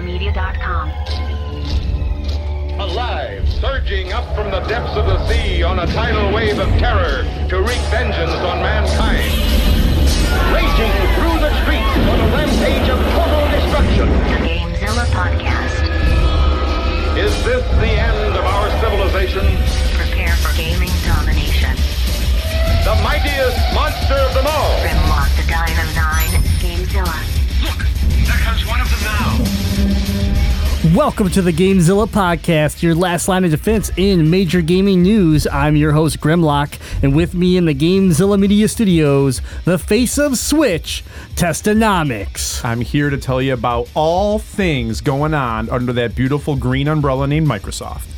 GameZillaMedia.com. Alive, surging up from the depths of the sea on a tidal wave of terror to wreak vengeance on mankind. Raging through the streets on a rampage of total destruction. The GameZilla Podcast. Is this the end of our civilization? Prepare for gaming domination. The mightiest monster of them all. Grimlock the Dino 9. GameZilla. Look, there comes one of them now. Welcome to the GameZilla podcast, your last line of defense in major gaming news. I'm your host Grimlock, and with me in the GameZilla Media Studios, the face of Switch, Testonomics. I'm here to tell you about all things going on under that beautiful green umbrella named Microsoft.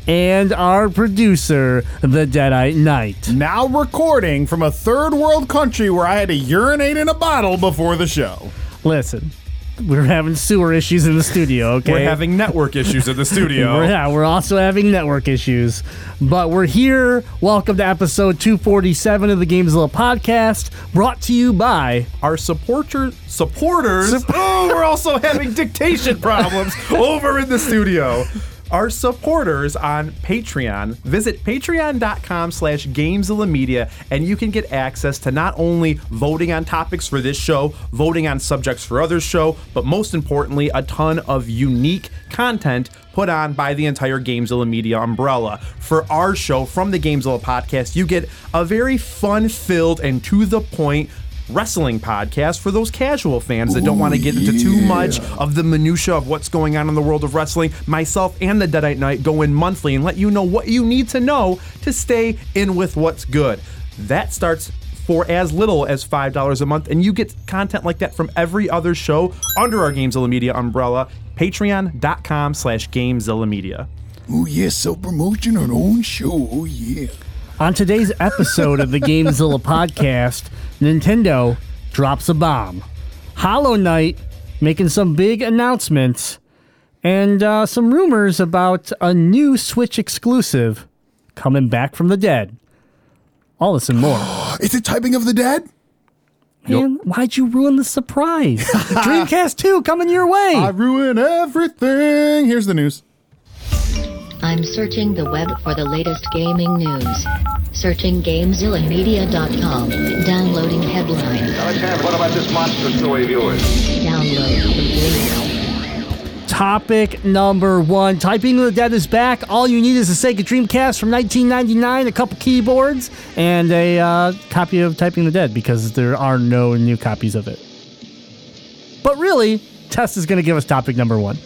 and our producer, the Deadite Knight. Now recording from a third world country where I had to urinate in a bottle before the show. Listen, we're having sewer issues in the studio, okay? We're having network issues in the studio. We're- yeah, we're also having network issues. But we're here. Welcome to episode 247 of the Gamezilla podcast, brought to you by Our supporter supporters. oh, we're also having dictation problems over in the studio. Our supporters on Patreon. Visit patreon.com slash Media and you can get access to not only voting on topics for this show, voting on subjects for other show, but most importantly, a ton of unique content put on by the entire Gamezilla Media umbrella. For our show from the Gamezilla podcast, you get a very fun-filled and to the point wrestling podcast for those casual fans that don't want to get into too much of the minutia of what's going on in the world of wrestling. Myself and the Deadite Knight go in monthly and let you know what you need to know to stay in with what's good. That starts for as little as $5 a month, and you get content like that from every other show under our Gamezilla Media umbrella. Patreon.com slash Gamezilla Media. Oh yeah, self promotion on our own show. Oh yeah. On today's episode of the Gamezilla podcast, Nintendo drops a bomb. Hollow Knight making some big announcements and uh, some rumors about a new Switch exclusive coming back from the dead. All this and more. Is it typing of the dead? Man, why'd you ruin the surprise? Dreamcast 2 coming your way. I ruin everything. Here's the news. I'm searching the web for the latest gaming news. Searching GameZillaMedia.com. Downloading headline. Alexander, what about this monster story of yours? Download complete. Topic number one. Typing of the Dead is back. All you need is a Sega Dreamcast from 1999, a couple keyboards, and a uh, copy of Typing the Dead because there are no new copies of it. But really, Tess is going to give us topic number one.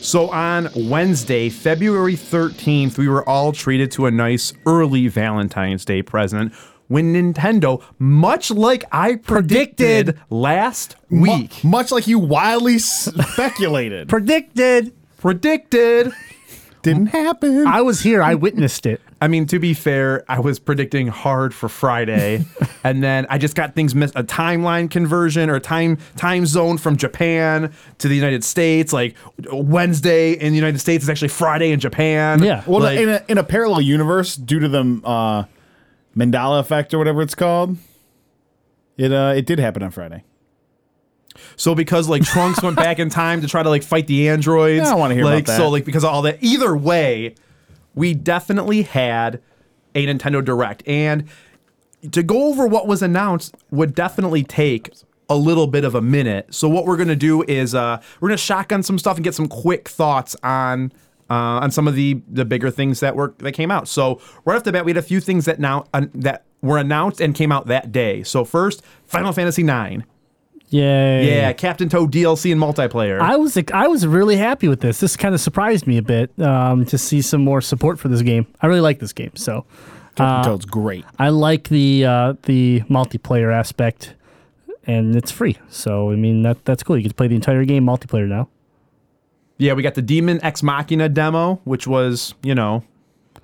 So on Wednesday, February 13th, we were all treated to a nice early Valentine's Day present when Nintendo, much like I predicted, Predicted. last Mu- week, much like you wildly speculated, Predicted. predicted. didn't happen. I was here. I witnessed it. I mean, to be fair, I was predicting hard for Friday, and then I just got things missed. A timeline conversion or time time zone from Japan to the United States. Like Wednesday in the United States is actually Friday in Japan. Yeah. well, like, in, a, in a parallel universe, due to the uh, Mandela effect or whatever it's called, it uh, it did happen on Friday. So because like Trunks went back in time to try to like fight the androids. I don't wanna hear about like, that. So like because of all that. Either way, we definitely had a Nintendo Direct, and to go over what was announced would definitely take a little bit of a minute. So what we're gonna do is uh, we're gonna shotgun some stuff and get some quick thoughts on. Uh, on some of the the bigger things that were that came out. So right off the bat, we had a few things that now uh, that were announced and came out that day. So first, Final Fantasy IX. Yay. Yeah, Captain Toad DLC and multiplayer. I was I was really happy with this. This kind of surprised me a bit um, to see some more support for this game. I really like this game, so Captain Toad's great. I like the uh, the multiplayer aspect, and it's free. So I mean that that's cool. You can play the entire game multiplayer now. yeah, we got the Daemon X Machina demo, which was, you know,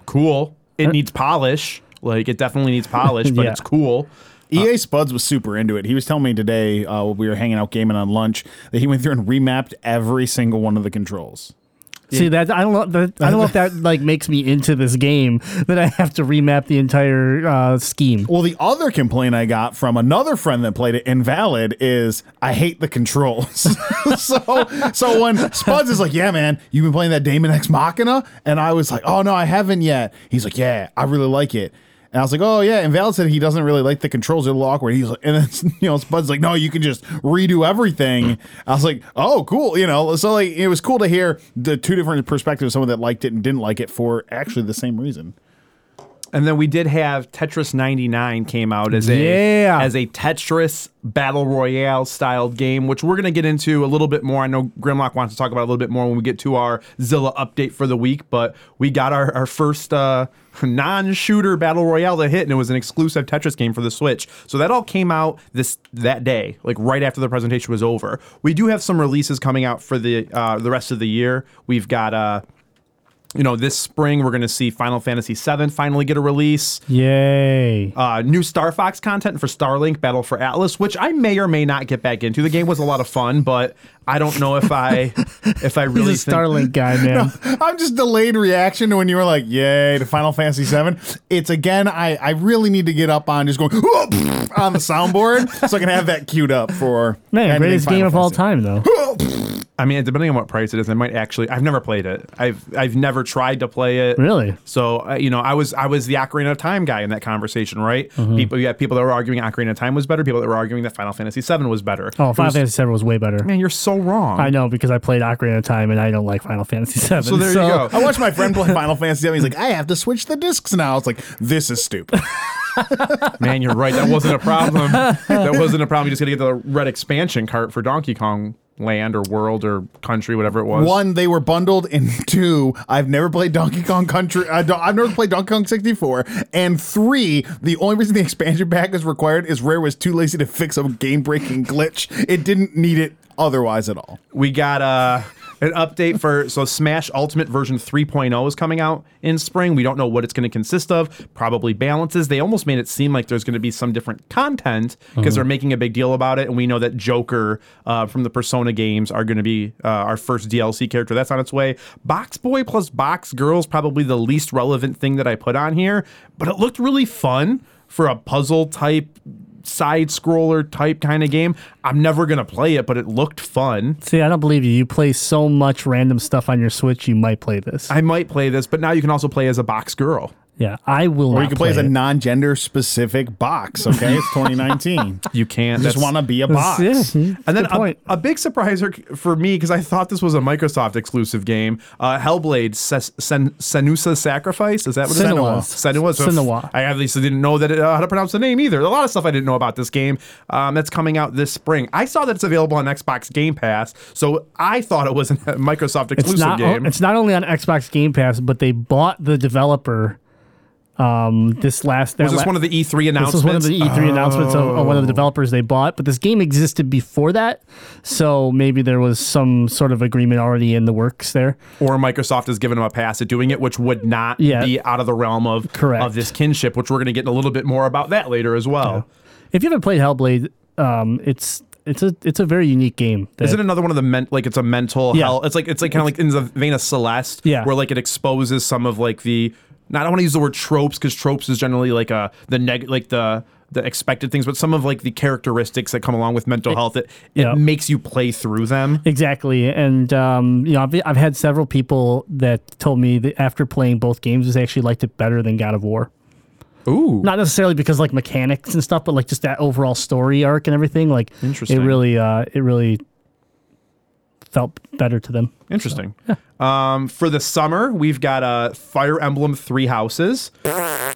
cool. It needs polish. Like it definitely needs polish, but Yeah. it's cool. EA Spuds was super into it. He was telling me today uh, while we were hanging out gaming on lunch that he went through and remapped every single one of the controls. See that I don't know. That, I don't know if that like makes me into this game that I have to remap the entire uh, scheme. Well, the other complaint I got from another friend that played it, Invalid, is I hate the controls. so, so when Spuds is like, "Yeah, man, you've been playing that Daemon X Machina," and I was like, "Oh no, I haven't yet." He's like, "Yeah, I really like it." And I was like, "Oh yeah." And Val said he doesn't really like the controls; they're a little awkward. He's like, and then you know, Spuds like, "No, you can just redo everything." I was like, "Oh, cool," you know. So like, it was cool to hear the two different perspectives: someone that liked it and didn't like it for actually the same reason. And then we did have Tetris 99 came out as a Yeah. as a Tetris battle royale styled game, which we're gonna get into a little bit more. I know Grimlock wants to talk about a little bit more when we get to our Zilla update for the week, but we got our, our first uh, non-shooter battle royale to hit, and it was an exclusive Tetris game for the Switch. So that all came out this that day, like right after the presentation was over. We do have some releases coming out for the uh, the rest of the year. We've got uh you know, this spring we're going to see Final Fantasy VII finally get a release. Yay! Uh, new Star Fox content for Starlink Battle for Atlas, which I may or may not get back into. The game was a lot of fun, but I don't know if I if I really He's a think- Starlink guy, man. I'm just delayed reaction to when you were like, "Yay!" to Final Fantasy VII. It's again, I I really need to get up on just going on the soundboard so I can have that queued up for Man, greatest Final game of all time, though. I mean, depending on what price it is, I might actually. I've never played it. I've I've never tried to play it. Really? So uh, you know, I was I was the Ocarina of Time guy in that conversation, right? Mm-hmm. People, you had people that were arguing Ocarina of Time was better. People that were arguing that Final Fantasy VII was better. Oh, Final was- Fantasy VII was way better. Man, you're so wrong. I know because I played Ocarina of Time and I don't like Final Fantasy VII. So there you go. I watched my friend play Final Fantasy VII. He's like, "I have to switch the discs now." It's like, this is stupid. Man, you're right. That wasn't a problem. that wasn't a problem. You just got to get the red expansion cart for Donkey Kong Land or World or Country, whatever it was. One, they were bundled, and two, I've never played Donkey Kong Country. I don't, I've never played Donkey Kong 64. And three, the only reason the expansion pack is required is Rare was too lazy to fix a game breaking glitch. It didn't need it otherwise at all. We got uh, an update for so Smash Ultimate version 3.0 is coming out in spring. We don't know what it's going to consist of. Probably balances. They almost made it seem like there's going to be some different content because they're making a big deal about it. And we know that Joker uh, from the Persona games are going to be uh, our first DLC character. That's on its way. Box Boy plus Box Girl is probably the least relevant thing that I put on here, but it looked really fun for a puzzle type side scroller type kind of game. I'm never going to play it, but it looked fun. See, I don't believe you. You play so much random stuff on your Switch, you might play this. I might play this, but now you can also play as a box girl. Yeah, I will. Or not you can play as a it. non gender specific box, okay? It's 2019. You can't. just want to be a box. Yeah. And then a, a big surpriser for me because I thought this was a Microsoft exclusive game. Uh, Hellblade: Ses- Sen- Senusa Sacrifice. Is that what it is? Senua's. Senua's. So Senua. I obviously didn't know that it, uh, how to pronounce the name either. A lot of stuff I didn't know about this game. Um, that's coming out this spring. I saw that it's available on Xbox Game Pass, so I thought it was a Microsoft It's exclusive not. game. It's not only on Xbox Game Pass, but they bought the developer. Um, this last was this la- one of the E3 announcements? This was one of the E3 announcements of, of one of the developers they bought, but this game existed before that, so maybe there was some sort of agreement already in the works there. or Microsoft has given them a pass at doing it, which would not Yeah. be out of the realm of Correct. of this kinship, which we're going to get a little bit more about that later as well. If you haven't played Hellblade, um, it's it's a it's a very unique game. that- Is it another one of the men- like it's a mental Yeah. hell? It's like it's like kind of like in the vein of Celeste, Yeah. where like it exposes some of like the. Not I don't want to use the word tropes because tropes is generally like a the neg like the the expected things, but some of like the characteristics that come along with mental health. It it Yeah. makes you play through them. Exactly, and um, you know, I've, I've had several people that told me that after playing both games, they actually liked it better than God of War. Ooh, Not necessarily because like mechanics and stuff, but like just that overall story arc and everything. Like, Interesting. It really, uh, it really felt better to them. Interesting. Um, for the summer, we've got uh, Fire Emblem Three Houses,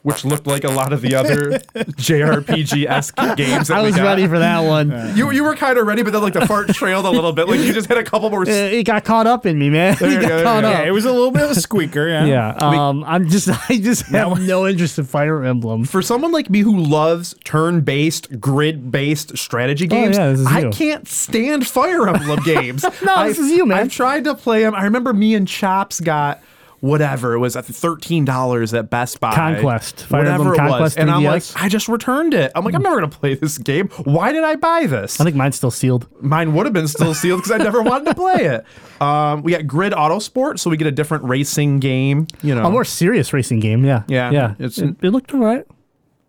which looked like a lot of the other JRPG esque games. That I we was got. ready for that one. You you were kind of ready, but then like the fart trailed a little bit. Like you just had a couple more. Uh, it got caught up in me, man. There it got go, caught go. up. Yeah, it was a little bit of a squeaker, yeah. Yeah, um, I'm just, I just have no interest in Fire Emblem. for someone like me who loves turn-based, grid-based strategy games, Oh, yeah, I you. can't stand Fire Emblem games. No, I- this is you, man. I've tried to play them. I remember me and Chops got whatever. It was at thirteen dollars at Best Buy. Conquest. Fire whatever Emblem it was. Conquest And I'm like, I just returned it. I'm like, I'm never gonna play this game. Why did I buy this? I think mine's still sealed. Mine would have been still sealed because I never wanted to play it. Um, we got Grid Autosport, so we get a different racing game. You know, A more serious racing game, yeah. Yeah, Yeah. it's- it, it looked all right.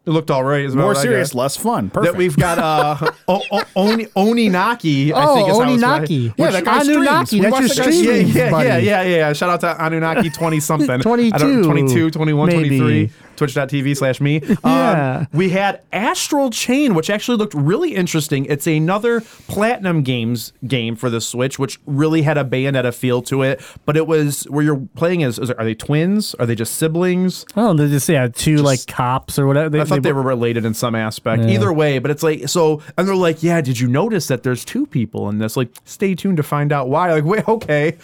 It looked all right. is about More serious, less fun. Perfect. That we've got uh, o- o- Oni Oninaki. I Oh, think is how it's Oninaki. right. Yeah, that guy Anunnaki, streams. We that's watched your that guy stream. stream. Yeah, yeah, buddy. yeah, yeah, yeah. Shout out to Anunnaki 20 something. 22, 22, 21, maybe. 23. Twitch.tv slash me. Um, Yeah. We had Astral Chain, which actually looked really interesting. It's another Platinum Games game for the Switch, which really had a Bayonetta feel to it. But it was where you're playing as, are they twins? Are they just siblings? Oh, they just yeah, two like cops or whatever. I thought they were related in some aspect. Either way, but it's like so, and they're like, "Yeah, did you notice that there's two people in this? Like, stay tuned to find out why." Like, wait, okay,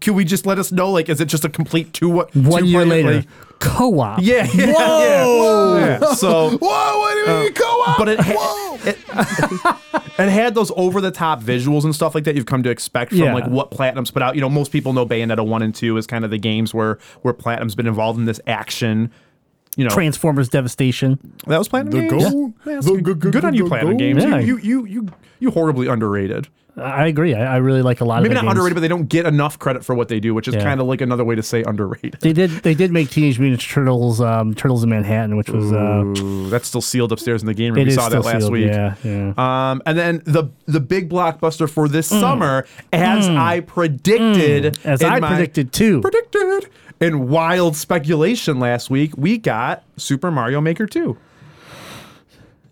can we just let us know? Like, is it just a complete two? What one year later. Like, Co-op. yeah, yeah, Whoa! yeah. yeah. So, Whoa! What do you mean uh, co-op? but it, Whoa! ha- it it had those over the top visuals and stuff like that you've come to expect from Yeah. like what Platinum's put out. You know, most people know Bayonetta one and two is kind of the games where where Platinum's been involved in this action. You know, Transformers Devastation. That was Platinum The Games. goat. Yeah, The good. go- go- Good on you, go- Platinum go. Games. Yeah. You, you, you, you, you horribly underrated. I agree. I, I really like a lot Maybe of not games. underrated, but they don't get enough credit for what they do, which is Yeah. kind of like another way to say underrated. They did. They did make Teenage Mutant Turtles, um, Turtles in Manhattan, which was uh, that's still sealed upstairs in the game room. it We saw that last sealed. week. Yeah, yeah. Um, and then the the big blockbuster for this summer, as I predicted, Mm. As I my- predicted too. predicted in wild speculation last week, we got Super Mario Maker 2.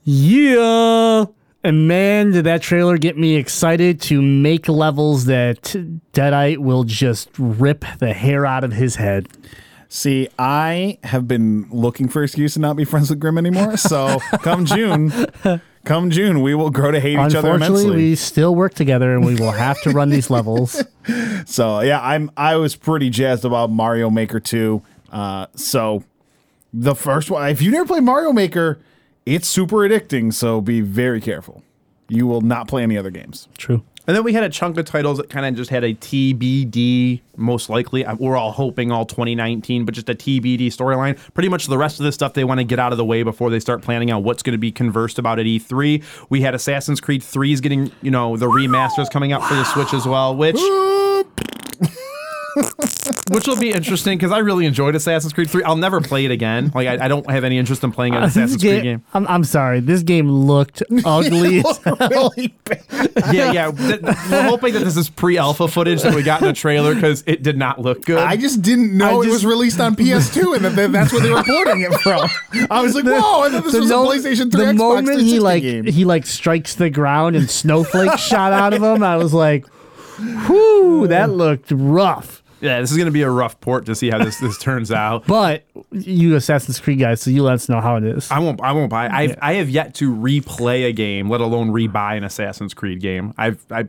Yeah. And man, did that trailer get me excited to make levels that Deadite will just rip the hair out of his head. See, I have been looking for excuse to not be friends with Grim anymore. So come June, come June, we will grow to hate each other immensely. Unfortunately, we still work together and we will have to run these levels. So yeah, I'm I was pretty jazzed about Mario Maker 2. Uh, so the first one, if you never played Mario Maker, it's super addicting. So be very careful. You will not play any other games. True. And then we had a chunk of titles that kind of just had a TBD, most likely. We're all hoping all 2019, but just a TBD storyline. Pretty much the rest of the stuff they want to get out of the way before they start planning out what's going to be conversed about at E3. We had Assassin's Creed 3 is getting, you know, the remasters coming out for the Switch as well, which. Which will be interesting because I really enjoyed Assassin's Creed 3. I'll never play it again. Like, I, I don't have any interest in playing an uh, This Assassin's Creed game. I'm, I'm sorry. This game looked ugly. as really bad. Yeah, yeah. Th- We're hoping that this is pre-alpha footage that we got in the trailer because it did not look good. I just didn't know I it just- was released on PS2 and that that that's where they were porting it from. I was like, whoa! I thought this was no- a PlayStation 3 the Xbox moment he 360 like game. he like strikes the ground and snowflakes shot out of him, I was like, "Whoo, that looked rough." Yeah, this is going to be a rough port to see how this this turns out. But you Assassin's Creed guys, so you let us know how it is. I won't. I won't buy. I I have yet to replay a game, let alone rebuy an Assassin's Creed game. I've I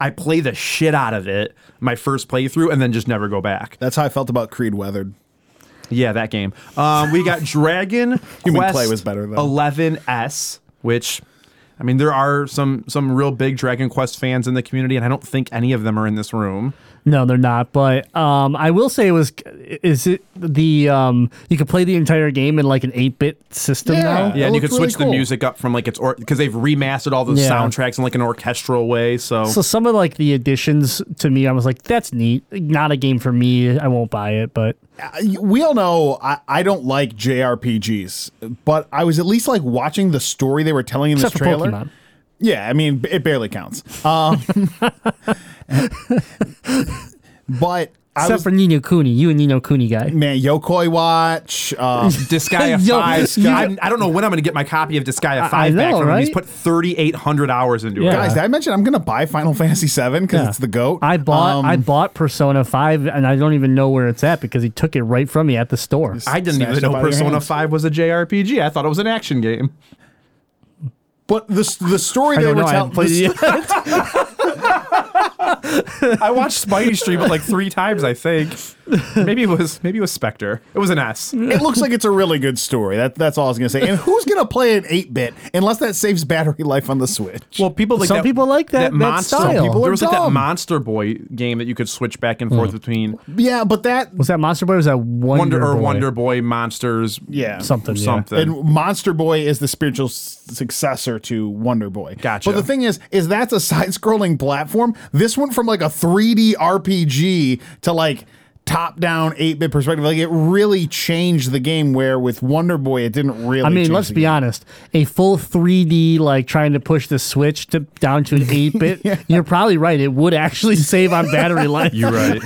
I play the shit out of it my first playthrough and then just never go back. That's how I felt about Creed Weathered. Yeah, that game. Um, we got Dragon Human Quest Play was better, though. 11S, which I mean there are some some real big Dragon Quest fans in the community, and I don't think any of them are in this room. No, they're not. But um, I will say it was. Is it the um? You could play the entire game in like an eight bit system Yeah. now. Yeah, and you looks could switch really the music up from like it's or because they've remastered all the Yeah. soundtracks in like an orchestral way. So, So some of like the additions to me, I was like, "That's neat." Not a game for me. I won't buy it, but we all know I, I don't like JRPGs, but I was at least like watching the story they were telling in except this trailer. Pokemon. Yeah, I mean it barely counts. Um, but I Except was for Ni no Kuni, you and Ni no Kuni guy. man Yo-kai Watch. Uh, Disgaea Yo, 5. you- I'm- I don't know when I'm going to get my copy of Disgaea 5 I back know, from him. He's put 3,800 hours into Yeah. it. guys, did I mention I'm gonna buy Final Fantasy VII because Yeah. it's the goat? I bought Um, I bought Persona Five, and I don't even know where it's at because he took it right from me at the store. I didn't even know out of your Persona 5 was a JRPG. I thought it was an action game. But the the story they were telling. haven't played it yet. I watched Spidey stream it like three times. I think maybe it was maybe it was Spectre. It was an S. It looks like it's a really good story. That, that's all I was gonna say. And who's gonna play an eight bit unless that saves battery life on the Switch? Well, people like Some that, people like that- that monster. style. People are there was like that. Monster Boy game that you could switch back and forth hmm. between yeah, but that Was that Monster Boy? Or was that Wonder, Wonder or Boy? Wonder Boy monsters. yeah Something, yeah. something. And Monster Boy is the spiritual successor to Wonder Boy. Gotcha. But the thing is, is that's a side-scrolling platform. This went from like a 3D RPG to like top-down 8-bit perspective. Like it really changed the game. Where with Wonder Boy, it didn't really. I mean, change let's the be game. honest. A full 3D, like trying to push the Switch to down to an 8 bit, you're probably right. It would actually save on battery life. You're right.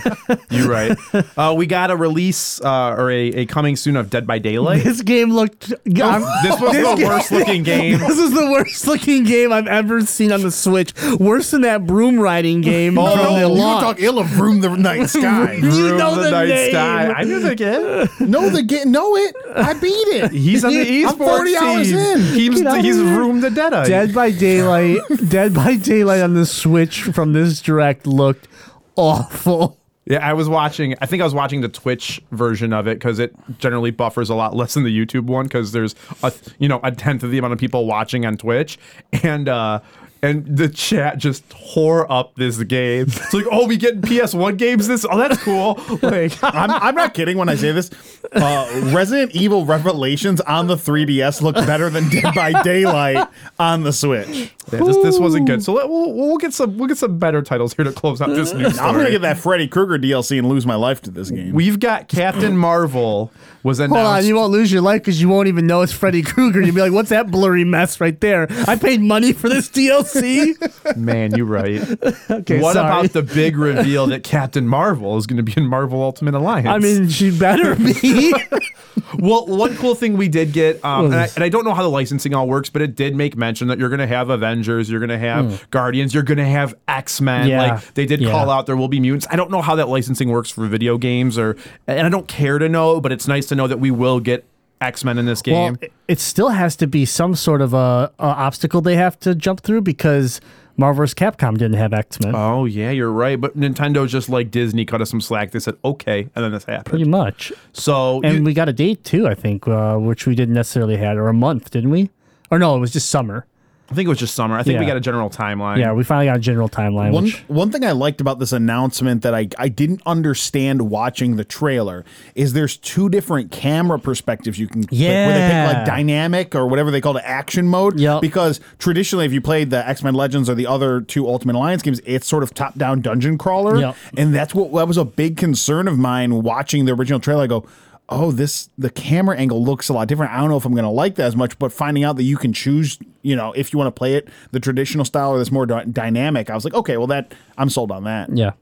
You're right. Uh, we got a release uh, or a, a coming soon of Dead by Daylight. This game looked. I'm- This was the worst looking game. This is the worst looking game I've ever seen on the Switch. Worse than that broom riding game Oh, from the you launch. talk ill of Room the Night Sky. You Room know of the Night name. Sky. I knew the game. Know the game. No, it. I beat it. He's on the esports I'm 40 hours team. in. He's, Get out he's of here. Room the Deadite. Dead by Daylight. Dead by Daylight on the Switch from this direct looked awful. Yeah, I was watching. I think I was watching the Twitch version of it because it generally buffers a lot less than the YouTube one because there's a you know a tenth of the amount of people watching on Twitch, and uh and the chat just tore up this game. It's like, oh, we get PS1 games. This, oh, that's cool. Like, I'm, I'm not kidding when I say this. Uh, Resident Evil Revelations on the 3DS looked better than Dead by Daylight on the Switch. yeah, this this wasn't good. So let, we'll we'll get some we'll get some better titles here to close out this news. I'm gonna get that Freddy Krueger DLC and lose my life to this game. We've got Captain Marvel was announced. Hold on, you won't lose your life because you won't even know it's Freddy Krueger. You'll be like, "What's that blurry mess right there?" I paid money for this DLC. Man, you're right. Okay, what sorry. about the big reveal that Captain Marvel is going to be in Marvel Ultimate Alliance? I mean, she better be. well, one cool thing we did get, um, and, I, and I don't know how the licensing all works, but it did make mention that you're going to have Avengers, you're going to have Guardians, you're going to have X Men. Yeah. Like they did Yeah. call out there will be mutants. I don't know how that licensing works for video games, or and I don't care to know, but it's nice to know that we will get X Men in this game. it- it still has to be some sort of a, a obstacle they have to jump through because Marvel vs. Capcom didn't have X Men. Oh yeah, you're right. But Nintendo just like Disney cut us some slack. They said okay, and then this happened. Pretty much. So And you- we got a date too, I think, uh, which we didn't necessarily had, or a month, didn't we? Or no, it was just summer. I think it was just summer. I think we Yeah. got a general timeline. Yeah, we finally got a general timeline. One which, one thing I liked about this announcement that I, I didn't understand watching the trailer is there's two different camera perspectives you can pick, where they Yeah. pick like dynamic or whatever they call it action mode. Yep. Because traditionally, if you played the X Men Legends or the other two Ultimate Alliance games, it's sort of top down dungeon crawler, Yep. and that's what that was a big concern of mine watching the original trailer. I go. Oh, this the camera angle looks a lot different. I don't know if I'm going to like that as much, but finding out that you can choose, you know, if you want to play it the traditional style or this more dy- dynamic, I was like, okay, well that I'm sold on that. yeah.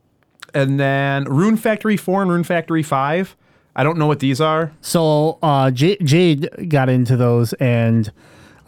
And then Rune Factory 4 and Rune Factory 5. I don't know what these are. So uh, J- Jade got into those and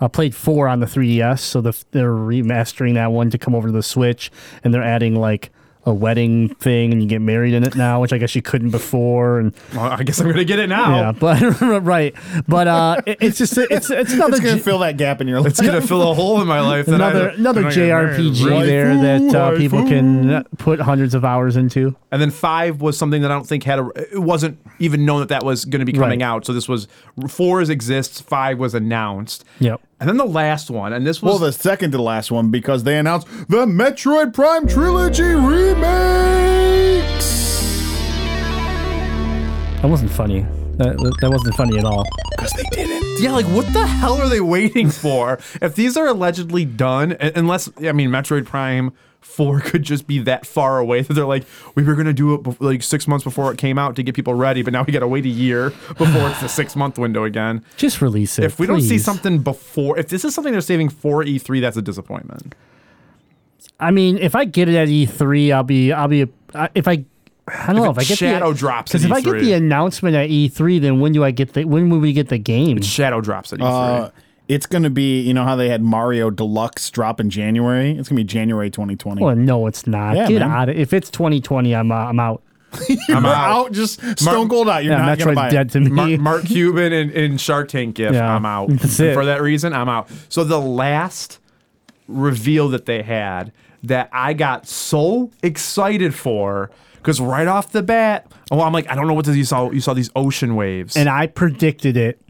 uh, played four on the 3DS. So the, they're remastering that one to come over to the Switch, and they're adding like a wedding thing, and you get married in it now, which I guess you couldn't before. And Well, I guess I'm going to get it now. yeah, but right, but uh, it- it's just it's it's another It's going J- to fill that gap in your life. It's going to fill a hole in my life. That another I, another that I. JRPG there that uh, people can put hundreds of hours into. And then 5 was something that I don't think had a. It wasn't even known that that was going to be coming Right. out. So this was. 4 is exists, 5 was announced. Yep. And then the last one, and this was. well, the second to the last one because they announced the Metroid Prime Trilogy remakes. That wasn't funny. That, that wasn't funny at all. Because they didn't. Yeah, like what the hell are they waiting for? if these are allegedly done, unless I mean Metroid Prime Four could just be that far away that they're like, we were gonna do it like six months before it came out to get people ready, but now we gotta wait a year before it's the six month window again. Just release it. If we don't see something before, if this is something they're saving for E3, that's a disappointment. I mean, if I get it at E3, I'll be, I'll be, uh, if I, I don't know if I get the Shadow the, drops Because at if I get the announcement at E3, then when do I get the? When will we get the game? Shadow drops at E3. Uh, it's going to be, you know how they had Mario Deluxe drop in January? It's going to be January 2020. Well, no, it's not. Yeah, get man. out of If it's 2020, I'm, uh, I'm out. I'm out. out. Just stone cold out. You're yeah, not going to buy Metroid's it. dead to me. Mark, Mark Cuban and, and Shark Tank gift. Yeah, I'm out. that's it. For that reason, I'm out. So the last reveal that they had, that I got so excited for because right off the bat, oh, I'm like, I don't know what this. You saw, you saw these ocean waves, And I predicted it.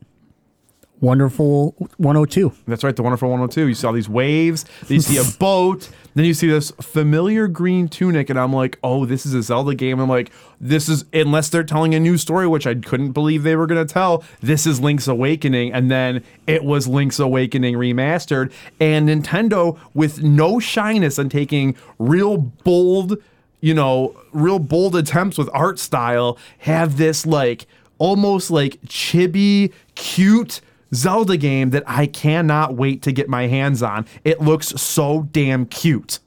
Wonderful 102. That's right, the Wonderful 102. You saw these waves, you see a boat, then you see this familiar green tunic, and I'm like, oh, this is a Zelda game. I'm like, this is, unless they're telling a new story, which I couldn't believe they were going to tell, this is Link's Awakening. And then it was Link's Awakening remastered. And Nintendo, with no shyness and taking real bold, you know, real bold attempts with art style, have this like, almost like chibi, cute, Zelda game that I cannot wait to get my hands on. It looks so damn cute.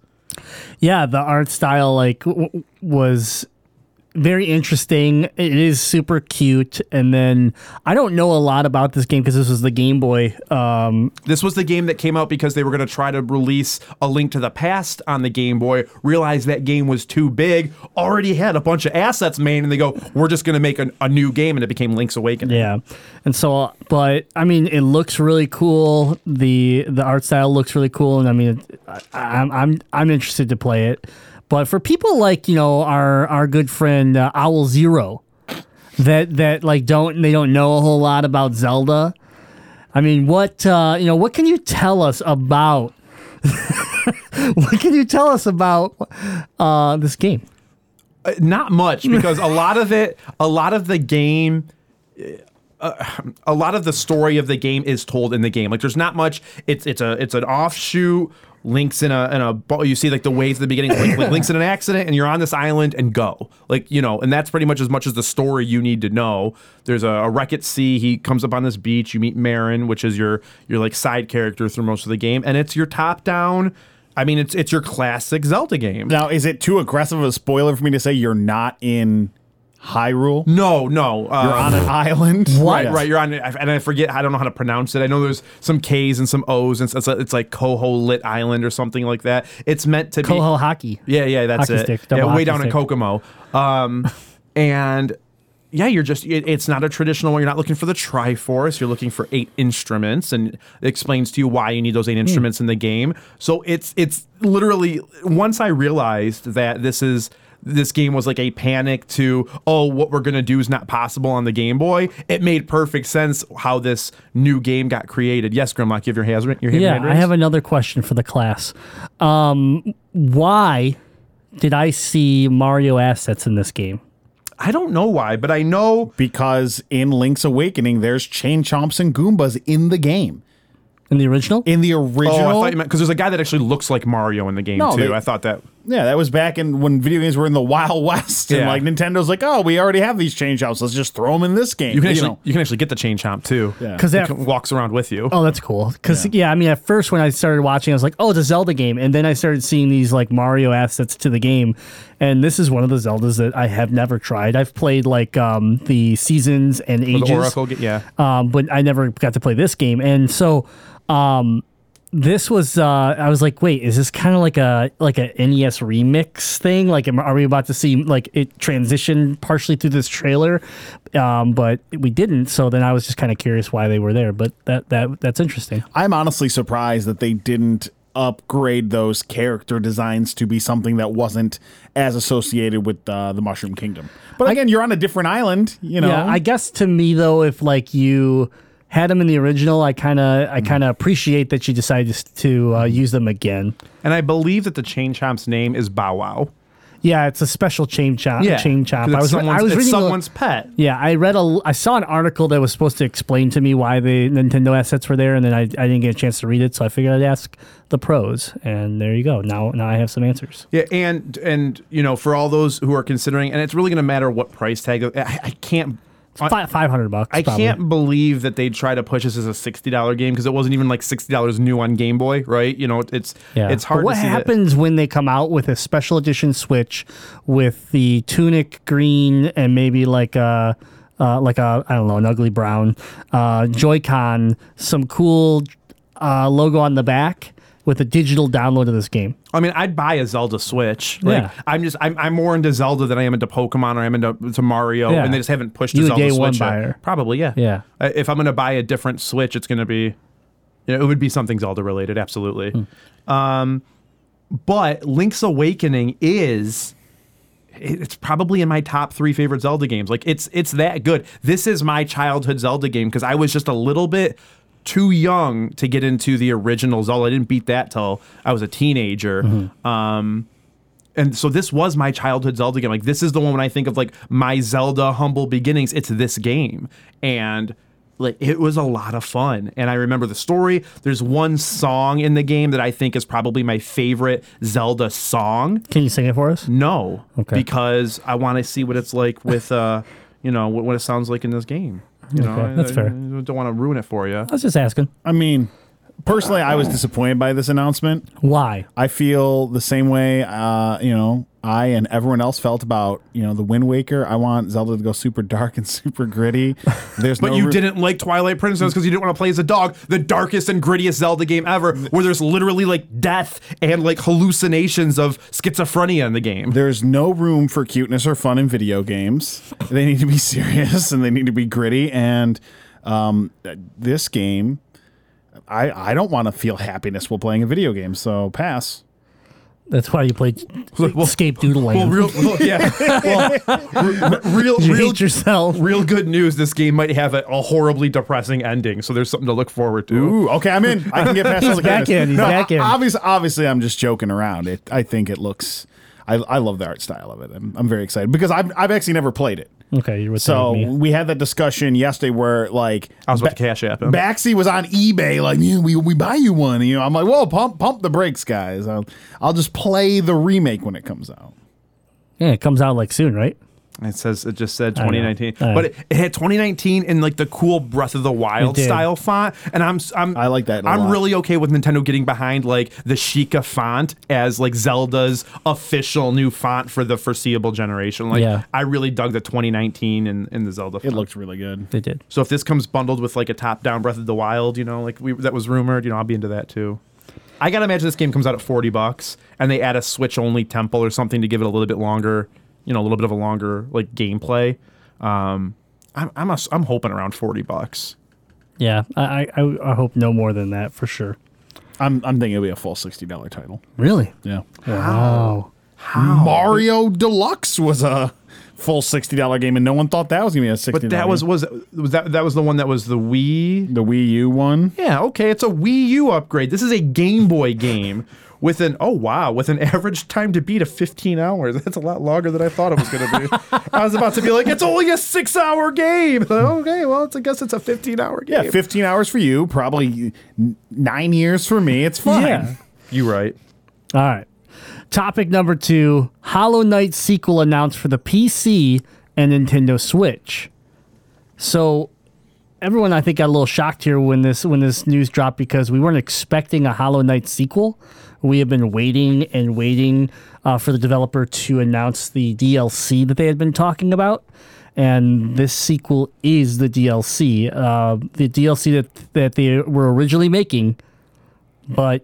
Yeah, the art style like w- was very interesting. It is super cute, and then I don't know a lot about this game because this was the Game Boy. Um, This was the game that came out because they were going to try to release a Link to the Past on the Game Boy. Realized that game was too big, already had a bunch of assets made, and they go, "We're just going to make a, a new game," and it became Link's Awakening. yeah, and so, but I mean, it looks really cool. the The art style looks really cool, and I mean, I, I'm I'm I'm interested to play it. But for people like you know our our good friend uh, Owl Zero, that that like don't they don't know a whole lot about Zelda. I mean, what uh, you know? What can you tell us about? what can you tell us about uh, this game? Uh, Not much because a lot of it, a lot of the game. A lot of the story of the game is told in the game. Like, there's not much. It's it's a it's an offshoot. Links in a in a bo- you see like the waves at the beginning. Like, links in an accident, and you're on this island and go like you know, and that's pretty much as much as the story you need to know. There's a, a wreck at sea. He comes up on this beach. You meet Marin, which is your your like side character through most of the game, and it's your top down. I mean, it's it's your classic Zelda game. Now, is it too aggressive of a spoiler for me to say you're not in Hyrule? No, no. You're um, on an island. Right, right. You're on, it. and I forget. I don't know how to pronounce it. I know there's some K's and some O's, and it's, it's like Koho Lit Island or something like that. It's meant to be. Koho hockey. Yeah, yeah, that's Hockey it. stick, yeah, way down in. Kokomo. Um, and yeah, you're just. It, it's not a traditional one. You're not looking for the Triforce. You're looking for eight instruments, and it explains to you why you need those eight Hmm. instruments in the game. So it's it's literally once I realized that this is. This game was like a panic to, oh, what we're gonna do is not possible on the Game Boy. It made perfect sense how this new game got created. Yes, Grimlock, you have your hands, your hand Yeah, hand I have another question for the class. Um, why did I see Mario assets in this game? I don't know why, but I know Because in Link's Awakening, there's chain chomps and Goombas in the game. In the original? In the Oh, original, I thought you meant because there's a guy that actually looks like Mario in the game No, too. they- I thought that. Yeah, that was back in when video games were in the Wild West, and Yeah. like Nintendo's like, oh, we already have these chain chomps. Let's just throw them in this game. You can actually know. you can actually get the chain chomp too. Yeah. Because It that walks around with you. Oh, that's cool. Because yeah. I mean, at first when I started watching, I was like, "Oh, it's a Zelda game," and then I started seeing these like Mario assets to the game, and this is one of the Zeldas that I have never tried. I've played like um, the seasons and Or ages, the Oracle, ge- yeah. um, but I never got to play this game, and so. Um, this was uh, I was like, wait, is this kind of like a like a NES remix thing? Like, am, are we about to see like it transition partially through this trailer? Um, but we didn't. So then I was just kind of curious why they were there. But that that that's interesting. I'm honestly surprised that they didn't upgrade those character designs to be something that wasn't as associated with uh, the Mushroom Kingdom. But again, you're on a different island, you know. Yeah, I guess to me though, if like you had them in the original, I kind of I kind of appreciate that you decided to, uh, use them again. And I believe that the chain chomp's name is Bow Wow. Yeah, it's a special chain chomp. chain chomp. 'Cause I was I was reading. a- someone's pet. yeah, I read a. I saw an article that was supposed to explain to me why the Nintendo assets were there, and then I, I didn't get a chance to read it, so I figured I'd ask the pros, and there you go. Now now I have some answers. Yeah, and and you know, for all those who are considering, and it's really going to matter what price tag. I, I can't. Five hundred bucks. I probably. can't believe that they try to push this as a sixty dollar game because it wasn't even like sixty dollars new on Game Boy, right? You know, it's Yeah. it's hard But what to see that- happens when they come out with a special edition Switch with the tunic green and maybe like a uh, like a I don't know an ugly brown uh, Joy-Con, some cool uh, logo on the back with a digital download of this game. I mean, I'd buy a Zelda Switch. Like, Yeah. I'm just, I'm, I'm more into Zelda than I am into Pokemon or I'm into to Mario, Yeah. and they just haven't pushed You a Zelda day Switch. one yet. Probably, yeah. Yeah. If I'm gonna buy a different Switch, it's gonna be, you know, it would be something Zelda related. Absolutely. Hmm. Um, but Link's Awakening is it's probably in my top three favorite Zelda games. Like it's it's that good. This is my childhood Zelda game because I was just a little bit too young to get into the original Zelda. I didn't beat that till I was a teenager. Um, and so this was my childhood Zelda game. Like this is the one when I think of like my Zelda humble beginnings. It's this game, and like it was a lot of fun. And I remember the story. There's one song in the game that I think is probably my favorite Zelda song. Can you sing it for us? No, Okay. because I want to see what it's like with, uh, you know, what, what it sounds like in this game. You know, Okay, that's I- fair. I don't want to ruin it for you. I was just asking. I mean, personally, I was disappointed by this announcement. Why? I feel the same way, uh, you know, I and everyone else felt about, you know, the Wind Waker. I want Zelda to go super dark and super gritty. There's But no you re- didn't like Twilight Princess because you didn't want to play as a dog, the darkest and grittiest Zelda game ever, where there's literally like death and like hallucinations of schizophrenia in the game. There's no room for cuteness or fun in video games. They need to be serious and they need to be gritty. And um, this game, I I don't want to feel happiness while playing a video game. So pass. That's why you played Escape Doodle Land. Well, real, well, yeah, well, real, you real, hate yourself. real good news. This game might have a, a horribly depressing ending, so there's something to look forward to. Ooh, okay, I'm in. I can get past all the back cuteness. in, he's No, back in. Obviously, obviously, I'm just joking around. It. I think it looks. I, I love the art style of it. I'm, I'm very excited because I've, I've actually never played it. Okay, you're with So me. we had that discussion yesterday where like I was about to cash app him. Baxi was on eBay like, yeah, we we buy you one. You know, I'm like, whoa, pump pump the brakes, guys. I'll I'll just play the remake when it comes out. Yeah, it comes out like soon, right? It says it just said I know. 2019, I know. but it, it had 2019 in like the cool Breath of the Wild style font, and I'm I'm I like that a I'm lot. really okay with Nintendo getting behind like the Sheikah font as like Zelda's official new font for the foreseeable generation. Like Yeah. I really dug the 2019 in, in the Zelda. Font. It font. looks really good. They did. so if this comes bundled with like a top down Breath of the Wild, you know, like we that was rumored, you know, I'll be into that too. I gotta imagine this game comes out at 40 bucks, and they add a Switch only temple or something to give it a little bit longer, you know, a little bit of a longer like gameplay. Um, I'm I'm, a, I'm hoping around 40 bucks. Yeah, I, I I hope no more than that for sure. I'm I'm thinking it'll be a full sixty dollar title. Really? Yeah. Wow. How? Mario Deluxe was a full sixty dollar game, and no one thought that was gonna be a sixty. But that was was was that that was the one that was the Wii. the Wii U one. Yeah, okay, it's a Wii U upgrade. This is a Game Boy game with an oh wow, with an average time to beat of 15 hours. That's a lot longer than I thought it was going to be. I was about to be like, it's only a six hour game. okay, well, it's, I guess it's a 15 hour game. Yeah, fifteen hours for you, probably nine years for me. It's fine. Yeah. you right. All right. Topic number two Hollow Knight sequel announced for the PC and Nintendo Switch. So, everyone I think got a little shocked here when this when this news dropped because we weren't expecting a Hollow Knight sequel. We have been waiting and waiting uh, for the developer to announce the DLC that they had been talking about, and this sequel is the DLC. Uh, the DLC that that they were originally making but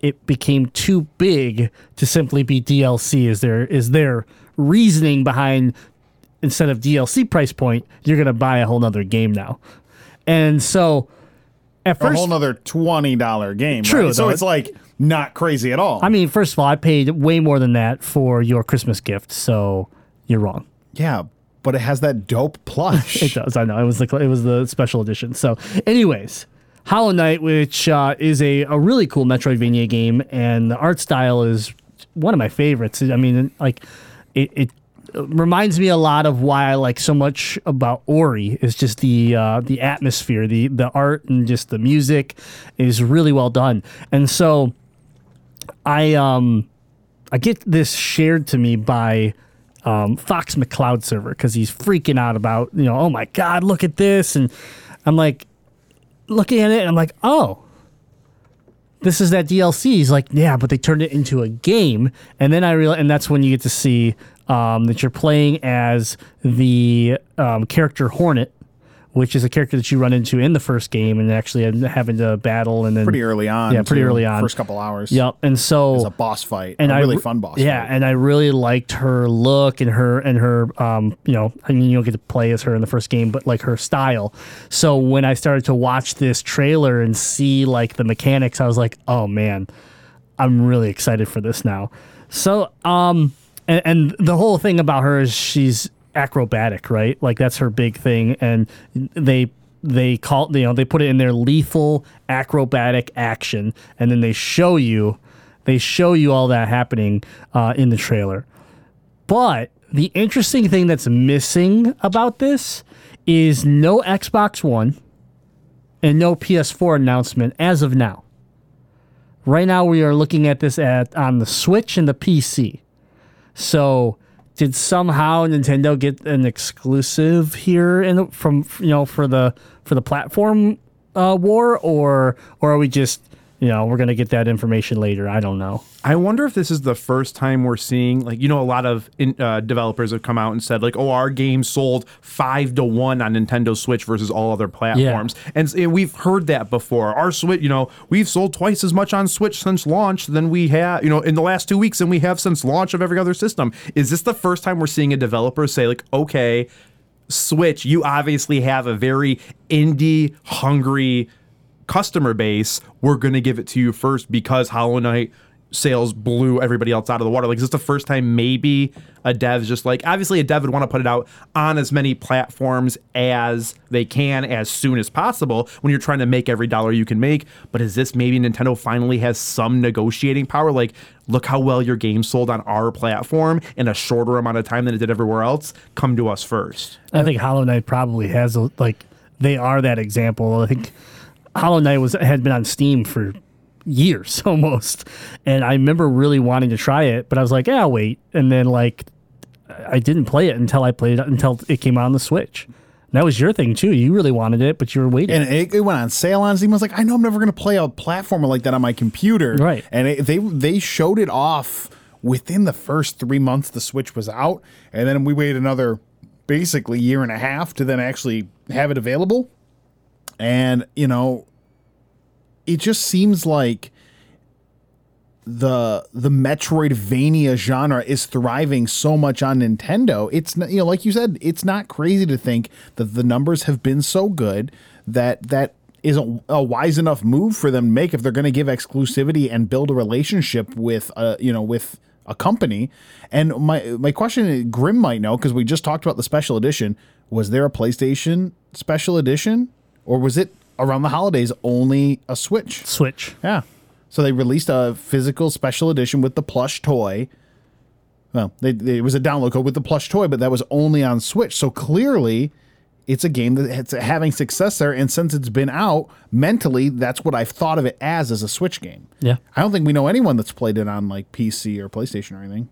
it became too big to simply be DLC. Is there is their reasoning behind instead of DLC price point, you're gonna buy a whole nother game now. And so at A whole nother twenty dollar game. True, right? So though. it's like not crazy at all. I mean, first of all, I paid way more than that for your Christmas gift, so you're wrong. yeah, but it has that dope plush. It does. I know. It was the it was the special edition. So, anyways, Hollow Knight, which uh, is a, a really cool Metroidvania game, and the art style is one of my favorites. I mean, like it. it reminds me a lot of why I like so much about Ori is just the uh, the atmosphere, the the art and just the music is really well done. And so I um I get this shared to me by um, Fox McCloud server because he's freaking out about you know oh my god look at this and I'm like looking at it and I'm like oh this is that DLC he's like yeah but they turned it into a game. And then I realize and that's when you get to see um, that you're playing as the um, character Hornet which is a character that you run into in the first game and actually having to battle and then pretty early on. yeah pretty early on First couple hours. yep and so It's a boss fight. and a I really fun boss Yeah, fight. and I really liked her look and her and her um you know I mean you don't get to play as her in the first game, but like her style. So when I started to watch this trailer and see like the mechanics, I was like, oh man, I'm really excited for this now. So, um, and, and the whole thing about her is she's acrobatic, right? Like that's her big thing, and they they call you know they put it in their lethal acrobatic action, and then they show you they show you all that happening uh, in the trailer. But the interesting thing that's missing about this is no Xbox One and no PS4 announcement as of now. Right now, we are looking at this at on the Switch and the PC. So, did somehow Nintendo get an exclusive here in from you know for the for the platform uh, war, or or are we just you know we're gonna get that information later? I don't know. I wonder if this is the first time we're seeing, like, you know, a lot of in, uh, developers have come out and said, like, oh, our game sold five to one on Nintendo Switch versus all other platforms. And, and we've heard that before. Our Switch, you know, we've sold twice as much on Switch since launch than we have, you know, in the last two weeks than we have since launch of every other system. Is this the first time we're seeing a developer say, like, okay, Switch, you obviously have a very indie hungry customer base. We're going to give it to you first because Hollow Knight sales blew everybody else out of the water. Like, is this the first time maybe a dev's just like, obviously, a dev would want to put it out on as many platforms as they can as soon as possible when you're trying to make every dollar you can make. But is this maybe Nintendo finally has some negotiating power? Like, look how well your game sold on our platform in a shorter amount of time than it did everywhere else. Come to us first. I think Hollow Knight probably has a, like they are that example. I think Hollow Knight was had been on Steam for years almost, and I remember really wanting to try it, but I was like, yeah, I'll wait, and then like I didn't play it until I played it until it came out on the Switch. And That was your thing too. You really wanted it, but you were waiting. And it, it went on sale on Steam. I was like, I know I'm never going to play a platformer like that on my computer. Right. And it, they they showed it off within the first three months the Switch was out, and then we waited another basically year and a half to then actually have it available. And you know, it just seems like the the Metroidvania genre is thriving so much on Nintendo. It's you know, like you said, it's not crazy to think that the numbers have been so good that that is a, wise enough move for them to make if they're going to give exclusivity and build a relationship with a you know with a company. And my my question, Grim might know because we just talked about the special edition. Was there a PlayStation special edition, or was it around the holidays only a Switch? Switch. Yeah. So they released a physical special edition with the plush toy. Well, they, they- it was a download code with the plush toy, but that was only on Switch. So clearly, it's a game that's having success there. And since it's been out, mentally, that's what I've thought of it as as a Switch game. Yeah. I don't think we know anyone that's played it on like PC or PlayStation or anything.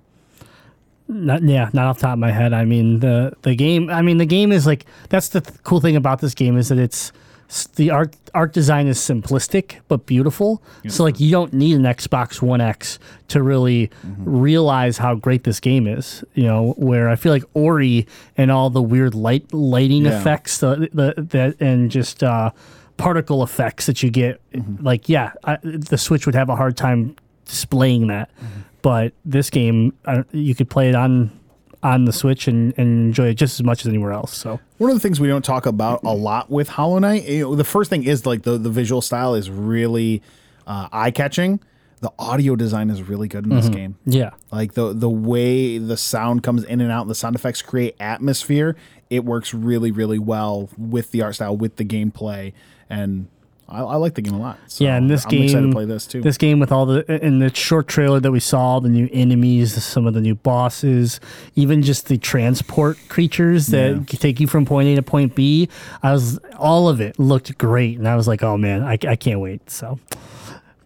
Not yeah, not off the top of my head. I mean the the game. I mean the game is like that's the th- cool thing about this game is that it's the art art design is simplistic but beautiful. So like you don't need an Xbox One X to really realize how great this game is. You know where I feel like Ori and all the weird light lighting Yeah. effects, the, the that and just uh, particle effects that you get. Like yeah, I, the Switch would have a hard time displaying that. But this game, uh, you could play it on on the Switch and, and enjoy it just as much as anywhere else. So One of the things we don't talk about a lot with Hollow Knight, you know, the first thing is like the, the visual style is really uh, eye catching. The audio design is really good in this game. yeah, Like the the way the sound comes in and out, and the sound effects create atmosphere. It works really, really well with the art style, with the gameplay, and I, I like the game a lot. So yeah. And this I'm game, excited to play this too. This game with all the in the short trailer that we saw, the new enemies, some of the new bosses, even just the transport creatures that take you from point A to point B. I was all of it looked great, and I was like, oh man, I, I can't wait. So.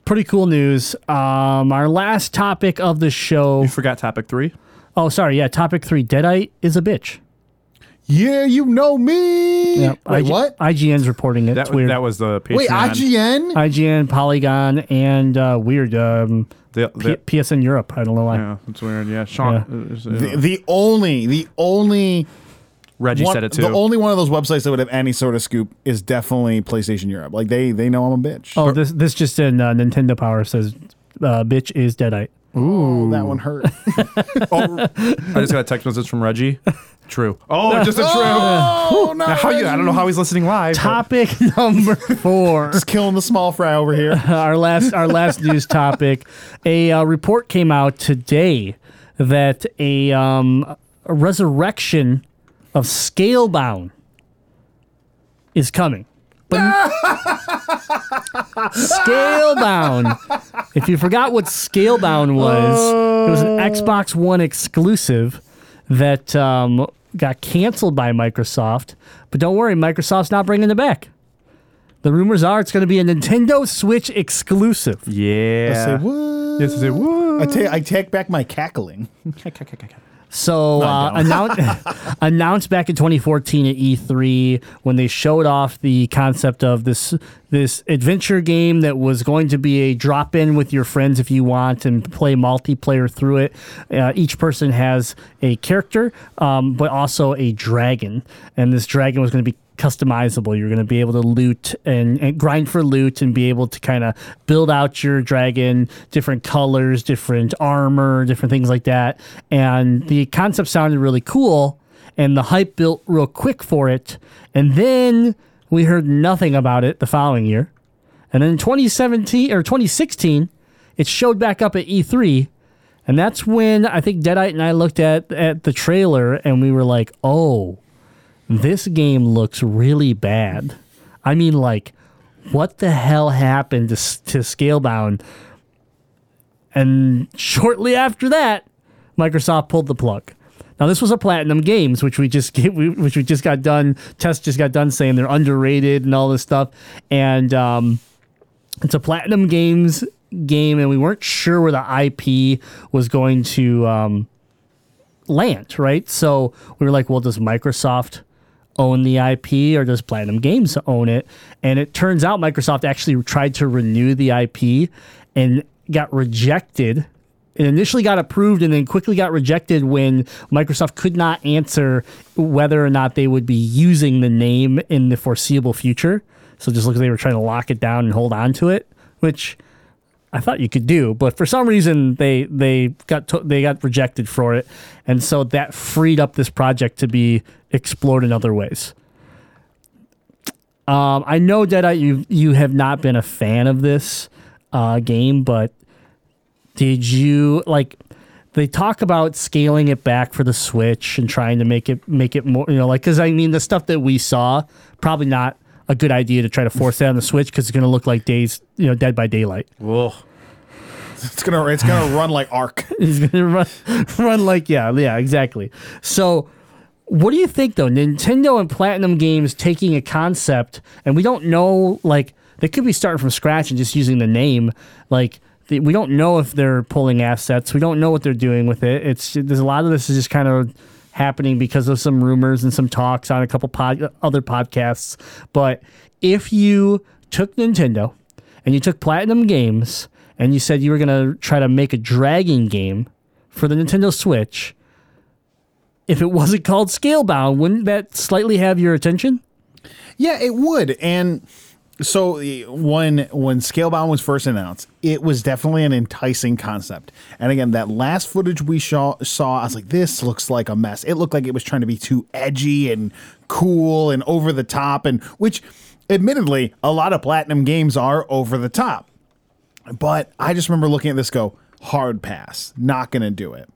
Pretty cool news. Um, our last topic of the show. You forgot topic three. Oh, sorry. Yeah, topic three. Deadite is a bitch. Yeah, you know me. Yeah, Wait, IG what? IGN's reporting it. That, it's was, weird. that was the Patreon. Wait, IGN? IGN, Polygon, and uh, weird um, The, the, P- PSN Europe. I don't know why. yeah, that's weird. Yeah, Sean. uh, uh, the, the only, the only Reggie one, said it too. the only one of those websites that would have any sort of scoop is definitely PlayStation Europe. Like they, they know I'm a bitch. Oh, this this just in uh, Nintendo Power says, uh, "Bitch is Deadite." Ooh, that one hurt. oh, I just got a text message from Reggie. True. Oh, just a true. Oh, no. Now, how you, I don't know how he's listening live. but- Topic number four. Just killing the small fry over here. our last our last news topic. A uh, report came out today that a, um, a resurrection of Scalebound is coming. But Scalebound. If you forgot what Scalebound was, it was an Xbox One exclusive that um, got canceled by Microsoft. But don't worry, Microsoft's not bringing it back. The rumors are it's going to be a Nintendo Switch exclusive. Yeah. Say what? Yes, I say, what? I take I take back my cackling. So uh, announced announced back in 2014 at E3 when they showed off the concept of this this adventure game that was going to be a drop in with your friends if you want and play multiplayer through it. Uh, each person has a character, um, but also a dragon, and this dragon was going to be customizable. You're going to be able to loot and, and grind for loot and be able to kind of build out your dragon, different colors, different armor, different things like that. And the concept sounded really cool, and the hype built real quick for it. And then we heard nothing about it the following year. And then in 2017 or 2016, it showed back up at E3. And that's when I think Deadite and I looked at, at the trailer and we were like, oh, this game looks really bad. I mean, like, what the hell happened to, to Scalebound? And shortly after that, Microsoft pulled the plug. Now, this was a Platinum Games, which we just get, we, which we just got done. Test just got done saying they're underrated and all this stuff, and um, it's a Platinum Games game, and we weren't sure where the IP was going to um, land. Right, so we were like, well, does Microsoft own the IP or does Platinum Games own it? And it turns out Microsoft actually tried to renew the IP and got rejected. It initially got approved and then quickly got rejected when Microsoft could not answer whether or not they would be using the name in the foreseeable future. So just look like they were trying to lock it down and hold on to it, which I thought you could do, but for some reason they they got to, they got rejected for it, and so that freed up this project to be explored in other ways. Um, I know Deadite, you you have not been a fan of this uh, game, but did you like? They talk about scaling it back for the Switch and trying to make it make it more, you know, like because I mean the stuff that we saw probably not a good idea to try to force that on the Switch because it's going to look like days, you know, Dead by Daylight. Whoa. It's gonna it's gonna run like Ark. it's gonna run, run like yeah, yeah, exactly. So, what do you think though? Nintendo and Platinum Games taking a concept, and we don't know like they could be starting from scratch and just using the name. Like we don't know if they're pulling assets. We don't know what they're doing with it. It's there's a lot of this is just kind of happening because of some rumors and some talks on a couple pod, other podcasts. But if you took Nintendo and you took Platinum Games and you said you were going to try to make a dragon game for the Nintendo Switch, if it wasn't called Scalebound, wouldn't that slightly have your attention? Yeah, it would. And so when when Scalebound was first announced, it was definitely an enticing concept. And again, that last footage we saw, saw I was like, this looks like a mess. It looked like it was trying to be too edgy and cool and over the top, and which, admittedly, a lot of platinum games are over the top. But I just remember looking at this, go hard pass, not gonna do it.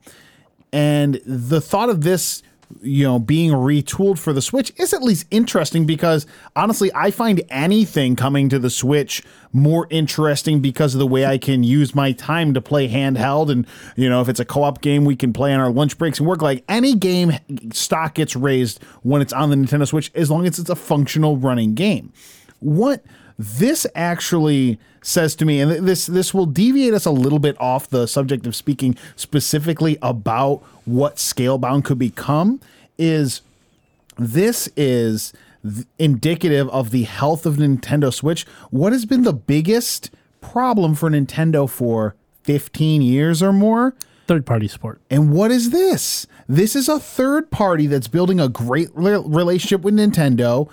And the thought of this, you know, being retooled for the Switch is at least interesting because honestly, I find anything coming to the Switch more interesting because of the way I can use my time to play handheld. And, you know, if it's a co op game, we can play on our lunch breaks and work. Like any game stock gets raised when it's on the Nintendo Switch as long as it's a functional running game. What this actually says to me, and this this will deviate us a little bit off the subject of speaking specifically about what Scalebound could become, is this is indicative of the health of Nintendo Switch. What has been the biggest problem for Nintendo for 15 years or more? Third party support. And what is this? This is a third party that's building a great re- relationship with Nintendo,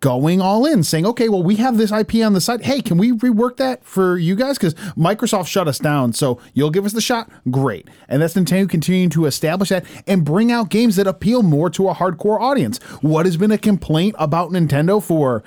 going all in, saying, okay, well, we have this IP on the site. Hey, can we rework that for you guys? Because Microsoft shut us down. So you'll give us the shot? Great. And that's Nintendo continuing to establish that and bring out games that appeal more to a hardcore audience. What has been a complaint about Nintendo for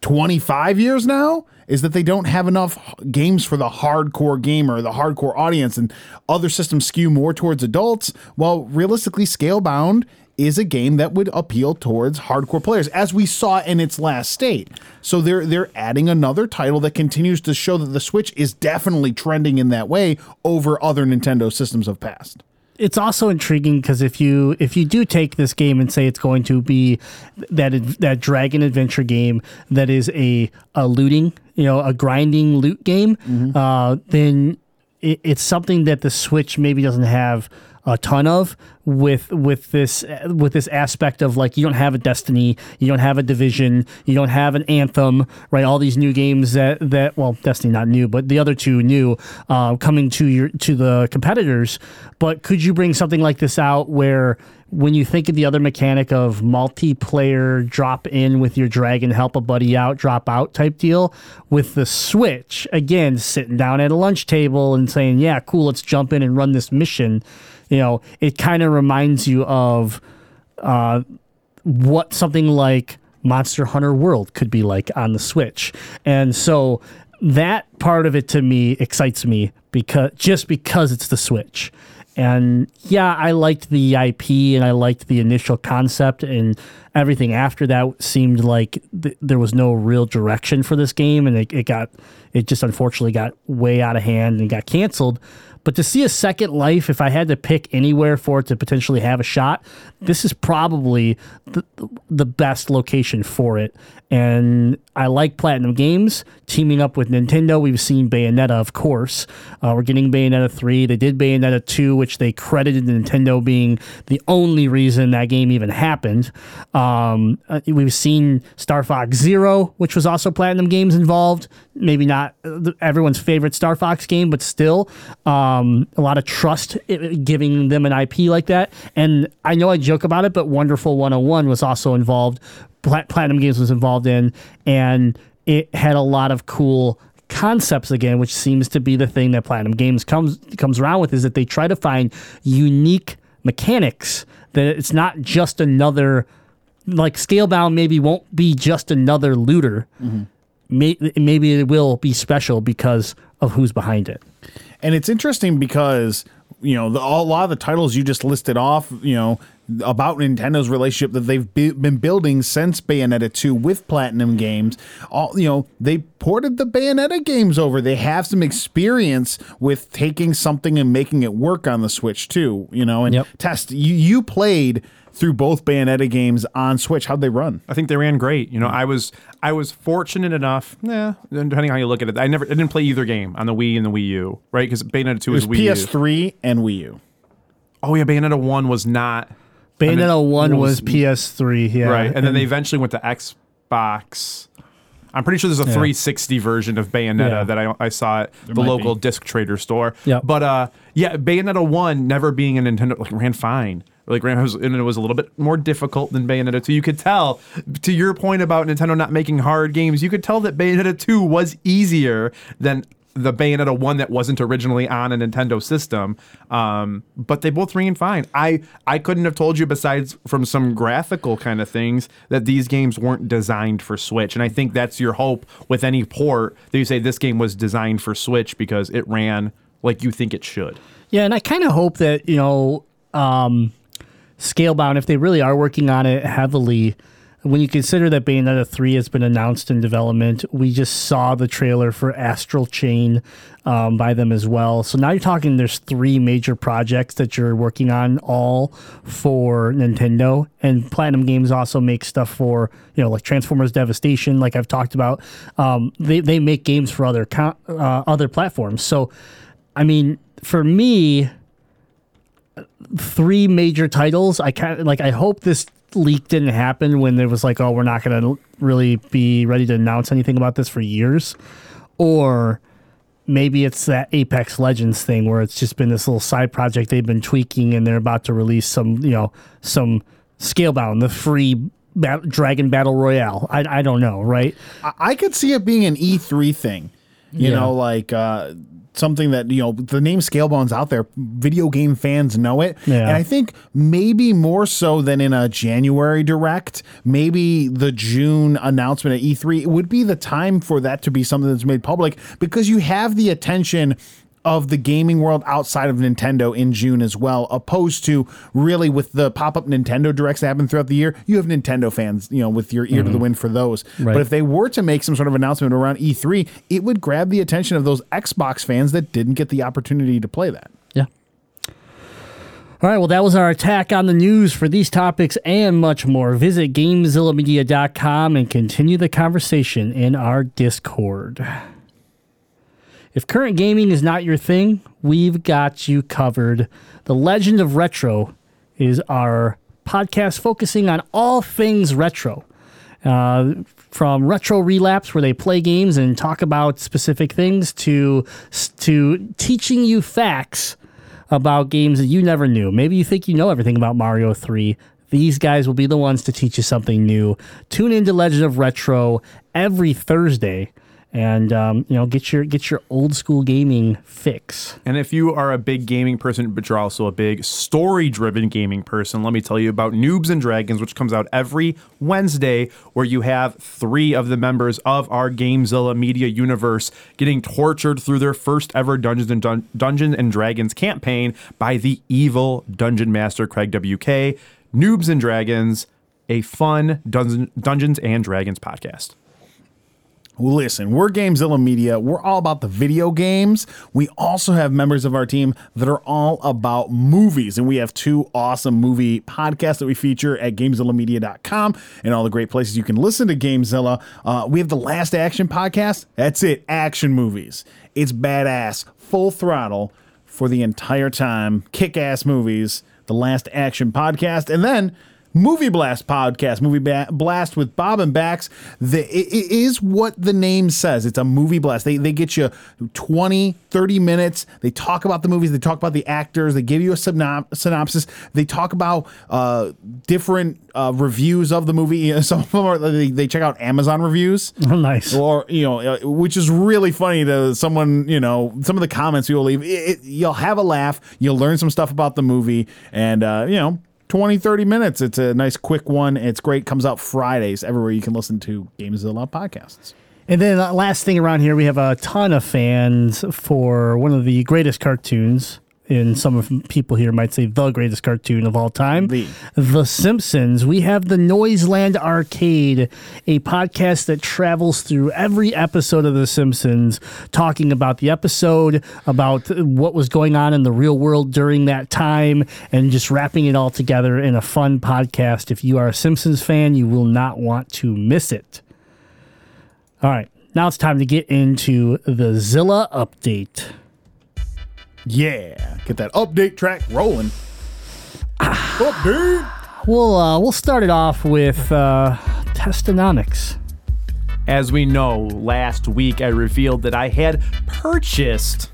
25 years now is that they don't have enough games for the hardcore gamer, the hardcore audience, and other systems skew more towards adults. Well, realistically, Scalebound is a game that would appeal towards hardcore players, as we saw in its last state. So they're they're adding another title that continues to show that the Switch is definitely trending in that way over other Nintendo systems of past. it's also intriguing because if you if you do take this game and say it's going to be that that dragon adventure game that is a a looting you know a grinding loot game, uh, then it, it's something that the Switch maybe doesn't have a ton of with with this with this aspect of like you don't have a Destiny, you don't have a Division, you don't have an Anthem, right? All these new games that that well, Destiny not new, but the other two new uh, coming to your to the competitors. But could you bring something like this out where when you think of the other mechanic of multiplayer drop in with your dragon, help a buddy out, drop out type deal with the Switch, again, sitting down at a lunch table and saying, Yeah, cool, let's jump in and run this mission. You know, it kind of reminds you of uh, what something like Monster Hunter World could be like on the Switch. And so that part of it to me excites me because just because it's the Switch. And yeah, I liked the IP and I liked the initial concept and everything after that seemed like th- there was no real direction for this game and it, it got it just unfortunately got way out of hand and got canceled. But to see a second life, if I had to pick anywhere for it to potentially have a shot, this is probably the, the best location for it. And I like Platinum Games teaming up with Nintendo. We've seen Bayonetta, of course. Uh, we're getting Bayonetta 3. They did Bayonetta 2, which they credited Nintendo being the only reason that game even happened. Um, uh, we've seen Star Fox Zero, which was also Platinum Games involved. Maybe not uh, everyone's favorite Star Fox game, but still um, a lot of trust giving them an IP like that. And I know I joke about it, but Wonderful 101 was also involved. Pla- Platinum Games was involved in, and it had a lot of cool concepts again, which seems to be the thing that Platinum Games comes comes around with, is that they try to find unique mechanics. That it's not just another like Scalebound. Maybe won't be just another looter. Mm-hmm. May, maybe it will be special because of who's behind it. And it's interesting because you know the, a lot of the titles you just listed off, you know, about Nintendo's relationship that they've be, been building since Bayonetta 2 with Platinum Games. All you know, they ported the Bayonetta games over. They have some experience with taking something and making it work on the Switch too. You know, and Yep. test you you played through both Bayonetta games on Switch. How'd they run? I think they ran great. You know, I was I was fortunate enough. Yeah, depending on how you look at it, I never I didn't play either game on the Wii and the Wii U, right? Because Bayonetta two It is was Wii U. PS3 and Wii U. Oh yeah, Bayonetta one was not Bayonetta then one was, was- PS3, yeah, right, and then they eventually went to Xbox. I'm pretty sure there's a 360 version of Bayonetta Yeah. that I, I saw at the local be. disc trader store. Yep. But uh, yeah, Bayonetta one never being a Nintendo like ran fine. Like ran was, and it was a little bit more difficult than Bayonetta two. You could tell. To your point about Nintendo not making hard games, you could tell that Bayonetta two was easier than the Bayonetta one that wasn't originally on a Nintendo system. Um, but they both ran fine. I I couldn't have told you besides from some graphical kind of things that these games weren't designed for Switch. And I think that's your hope with any port that you say this game was designed for Switch because it ran like you think it should. Yeah, and I kind of hope that you know, um, Scalebound, if they really are working on it heavily, when you consider that Bayonetta three has been announced in development, we just saw the trailer for Astral Chain um, by them as well. So now you're talking. There's three major projects that you're working on, all for Nintendo, and Platinum Games also makes stuff for you know like Transformers Devastation, like I've talked about. Um, they they make games for other co- uh, other platforms. So, I mean, for me, three major titles. I kind of like. I hope this leak didn't happen when there was like, oh, we're not going to really be ready to announce anything about this for years, or maybe it's that Apex Legends thing where it's just been this little side project they've been tweaking and they're about to release some, you know, some Scalebound, the free bat- Dragon Battle Royale. I, I don't know, right? I, I could see it being an E3 thing. You Yeah. know, like uh, something that you know the name Scalebound's out there. Video game fans know it, Yeah. and I think maybe more so than in a January direct. Maybe the June announcement at E3 would be the time for that to be something that's made public because you have the attention of the gaming world outside of Nintendo in June as well, opposed to really with the pop-up Nintendo directs that happen throughout the year, you have Nintendo fans, you know, with your ear to the mm-hmm. wind for those. Right. But if they were to make some sort of announcement around E3, it would grab the attention of those Xbox fans that didn't get the opportunity to play that. Yeah. All right, well, that was our attack on the news for these topics and much more. Visit GameZillaMedia.com and continue the conversation in our Discord. If current gaming is not your thing, we've got you covered. The Legend of Retro is our podcast focusing on all things retro. Uh, from retro relapse, where they play games and talk about specific things, to to teaching you facts about games that you never knew. Maybe you think you know everything about Mario 3. These guys will be the ones to teach you something new. Tune into Legend of Retro every Thursday, and um, you know get your get your old school gaming fix. And if you are a big gaming person, but you're also a big story driven gaming person, let me tell you about Noobs and Dragons, which comes out every Wednesday, where you have three of the members of our Gamezilla media universe getting tortured through their first ever Dungeons and Dun- Dungeons and Dragons campaign by the evil dungeon master Craig WK. Noobs and Dragons, a fun Dungeon, Dungeons and Dragons podcast. Listen, we're Gamezilla Media. We're all about the video games. We also have members of our team that are all about movies. And we have two awesome movie podcasts that we feature at GameZillaMedia.com and all the great places you can listen to Gamezilla. Uh, we have the Last Action podcast. That's it, action movies. It's badass, full throttle for the entire time. Kick ass movies, the Last Action podcast. And then Movie Blast podcast, Movie ba- Blast with Bob and Bax. The, it, it is what the name says. It's a movie blast. They, they get you 20, 30 minutes. They talk about the movies. They talk about the actors. They give you a synop- synopsis. They talk about uh, different uh, reviews of the movie. Some of them are, they, they check out Amazon reviews Oh, nice. or you know, uh, which is really funny to someone. You know, some of the comments you'll leave. It, it, you'll have a laugh. You'll learn some stuff about the movie, and uh, you know. 20 30 minutes. It's a nice quick one. It's great. Comes out fridays everywhere you can listen to gamezilla podcasts. And then uh, last thing around here, we have a ton of fans for one of the greatest cartoons. And some of people here might say the greatest cartoon of all time, The. The Simpsons. We have the Noiseland Arcade, a podcast that travels through every episode of The Simpsons, talking about the episode, about what was going on in the real world during that time, and just wrapping it all together in a fun podcast. If you are a Simpsons fan, you will not want to miss it. All right, now it's time to get into the Zilla update. Yeah get that update track rolling update We'll uh, we'll start it off with uh, Testonomics. As we know, last week I revealed that I had purchased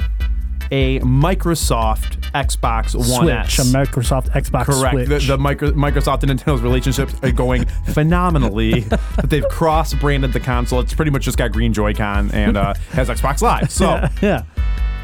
a Microsoft Xbox One Switch, S. a Microsoft Xbox Correct. Switch. The, the micro, Microsoft and Nintendo's relationships are going phenomenally. That they've cross-branded the console. It's pretty much just got green Joy-Con and uh, has Xbox Live. So yeah.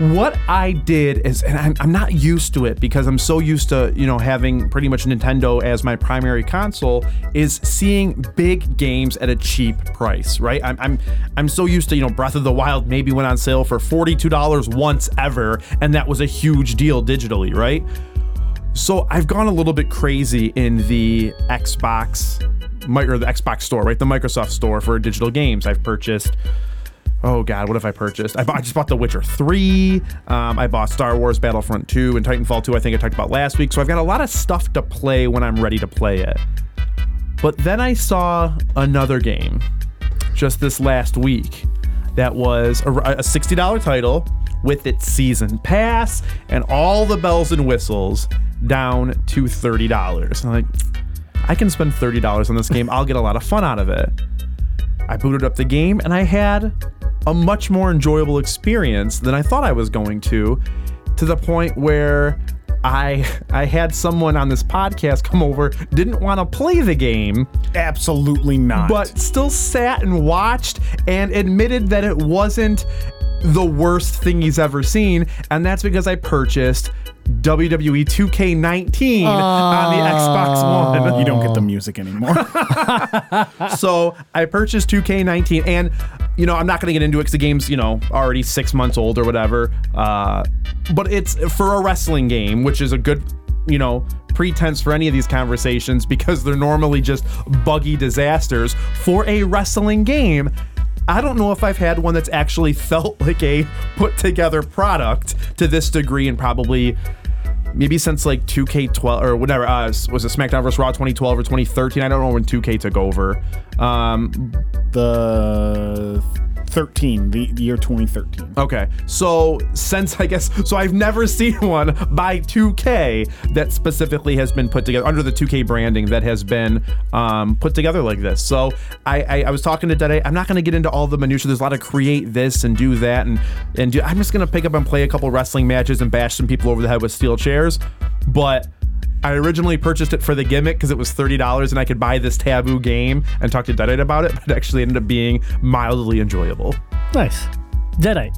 What I did is, and I'm, I'm not used to it because I'm so used to, you know, having pretty much Nintendo as my primary console, is seeing big games at a cheap price, right? I'm, I'm, I'm so used to, you know, Breath of the Wild maybe went on sale for $42 once ever, and that was a huge deal digitally, right? So I've gone a little bit crazy in the Xbox, or the Xbox store, right? The Microsoft store for digital games. I've purchased Oh God, what have I purchased? I, bought, I just bought The Witcher 3. Um, I bought Star Wars Battlefront 2 and Titanfall 2. I think I talked about last week. So I've got a lot of stuff to play when I'm ready to play it. But then I saw another game just this last week that was a, a $60 title with its season pass and all the bells and whistles down to $30. I'm like, I can spend $30 on this game. I'll get a lot of fun out of it. I booted up the game and I had a much more enjoyable experience than I thought I was going to, to the point where I I had someone on this podcast come over, didn't want to play the game, Absolutely not. but still sat and watched and admitted that it wasn't the worst thing he's ever seen, and that's because I purchased WWE 2K19 on the Xbox One. you don't get the music anymore. so I purchased 2K19, and you know I'm not going to get into it because the game's you know already six months old or whatever. Uh, but it's for a wrestling game, which is a good you know pretense for any of these conversations because they're normally just buggy disasters. For a wrestling game. I don't know if I've had one that's actually felt like a put together product to this degree and probably maybe since like 2K12 or whatever uh, was it SmackDown vs Raw 2012 or 2013 I don't know when 2K took over. Um the 13, the, the year 2013. okay so since I guess so I've never seen one by 2K that specifically has been put together under the 2K branding that has been um, put together like this so I I, I was talking to Dede I'm not going to get into all the minutia there's a lot of create this and do that and and do, I'm just going to pick up and play a couple wrestling matches and bash some people over the head with steel chairs but I originally purchased it for the gimmick because it was thirty dollars and I could buy this taboo game and talk to Deadite about it, but it actually ended up being mildly enjoyable. Nice. Deadite.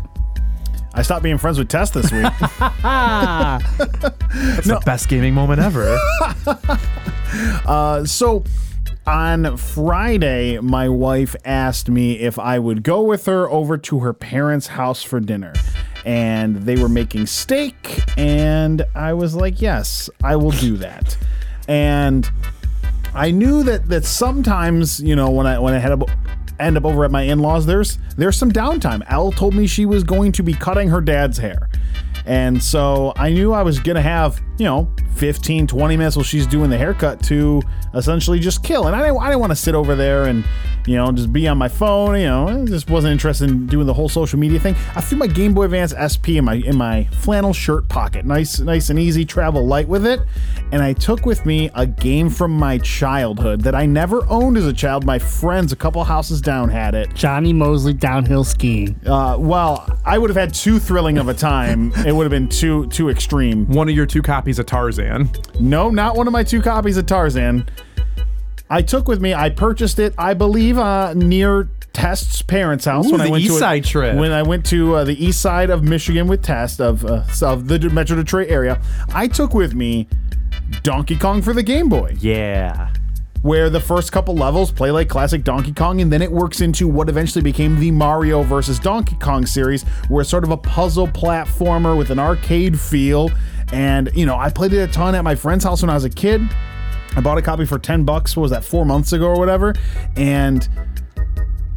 I stopped being friends with Tess this week. It's the best gaming moment ever. Uh, so on Friday, my wife asked me if I would go with her over to her parents' house for dinner. And they were making steak, and I was like, yes, I will do that. And I knew that that sometimes, you know, when I when I had a end up over at my in-laws, there's there's some downtime. Elle told me she was going to be cutting her dad's hair. And so I knew I was going to have, you know, 15, 20 minutes while she's doing the haircut to essentially just kill. And I didn't, I didn't want to sit over there and, you know, just be on my phone. You know, I just wasn't interested in doing the whole social media thing. I threw my Game Boy Advance SP in my in my flannel shirt pocket, nice, nice and easy, travel light with it. And I took with me a game from my childhood that I never owned as a child. My friends, a couple houses down, had it. Jonny Moseley downhill skiing. Uh, well, I would have had too thrilling of a time. it would have been too too extreme. One of your two copies of Tarzan. No, not one of my two copies of Tarzan. I took with me. I purchased it, I believe, uh, near Test's parents' house Ooh, when I went east to a- trip. When I went to uh, the east side of Michigan with Test of uh, of the Metro Detroit area, I took with me Donkey Kong for the Game Boy Yeah. Where the first couple levels play like classic Donkey Kong, and then it works into what eventually became the Mario versus Donkey Kong series, where it's sort of a puzzle platformer with an arcade feel. And you know, I played it a ton at my friend's house when I was a kid. I bought a copy for ten bucks. What was that? Four months ago or whatever, and.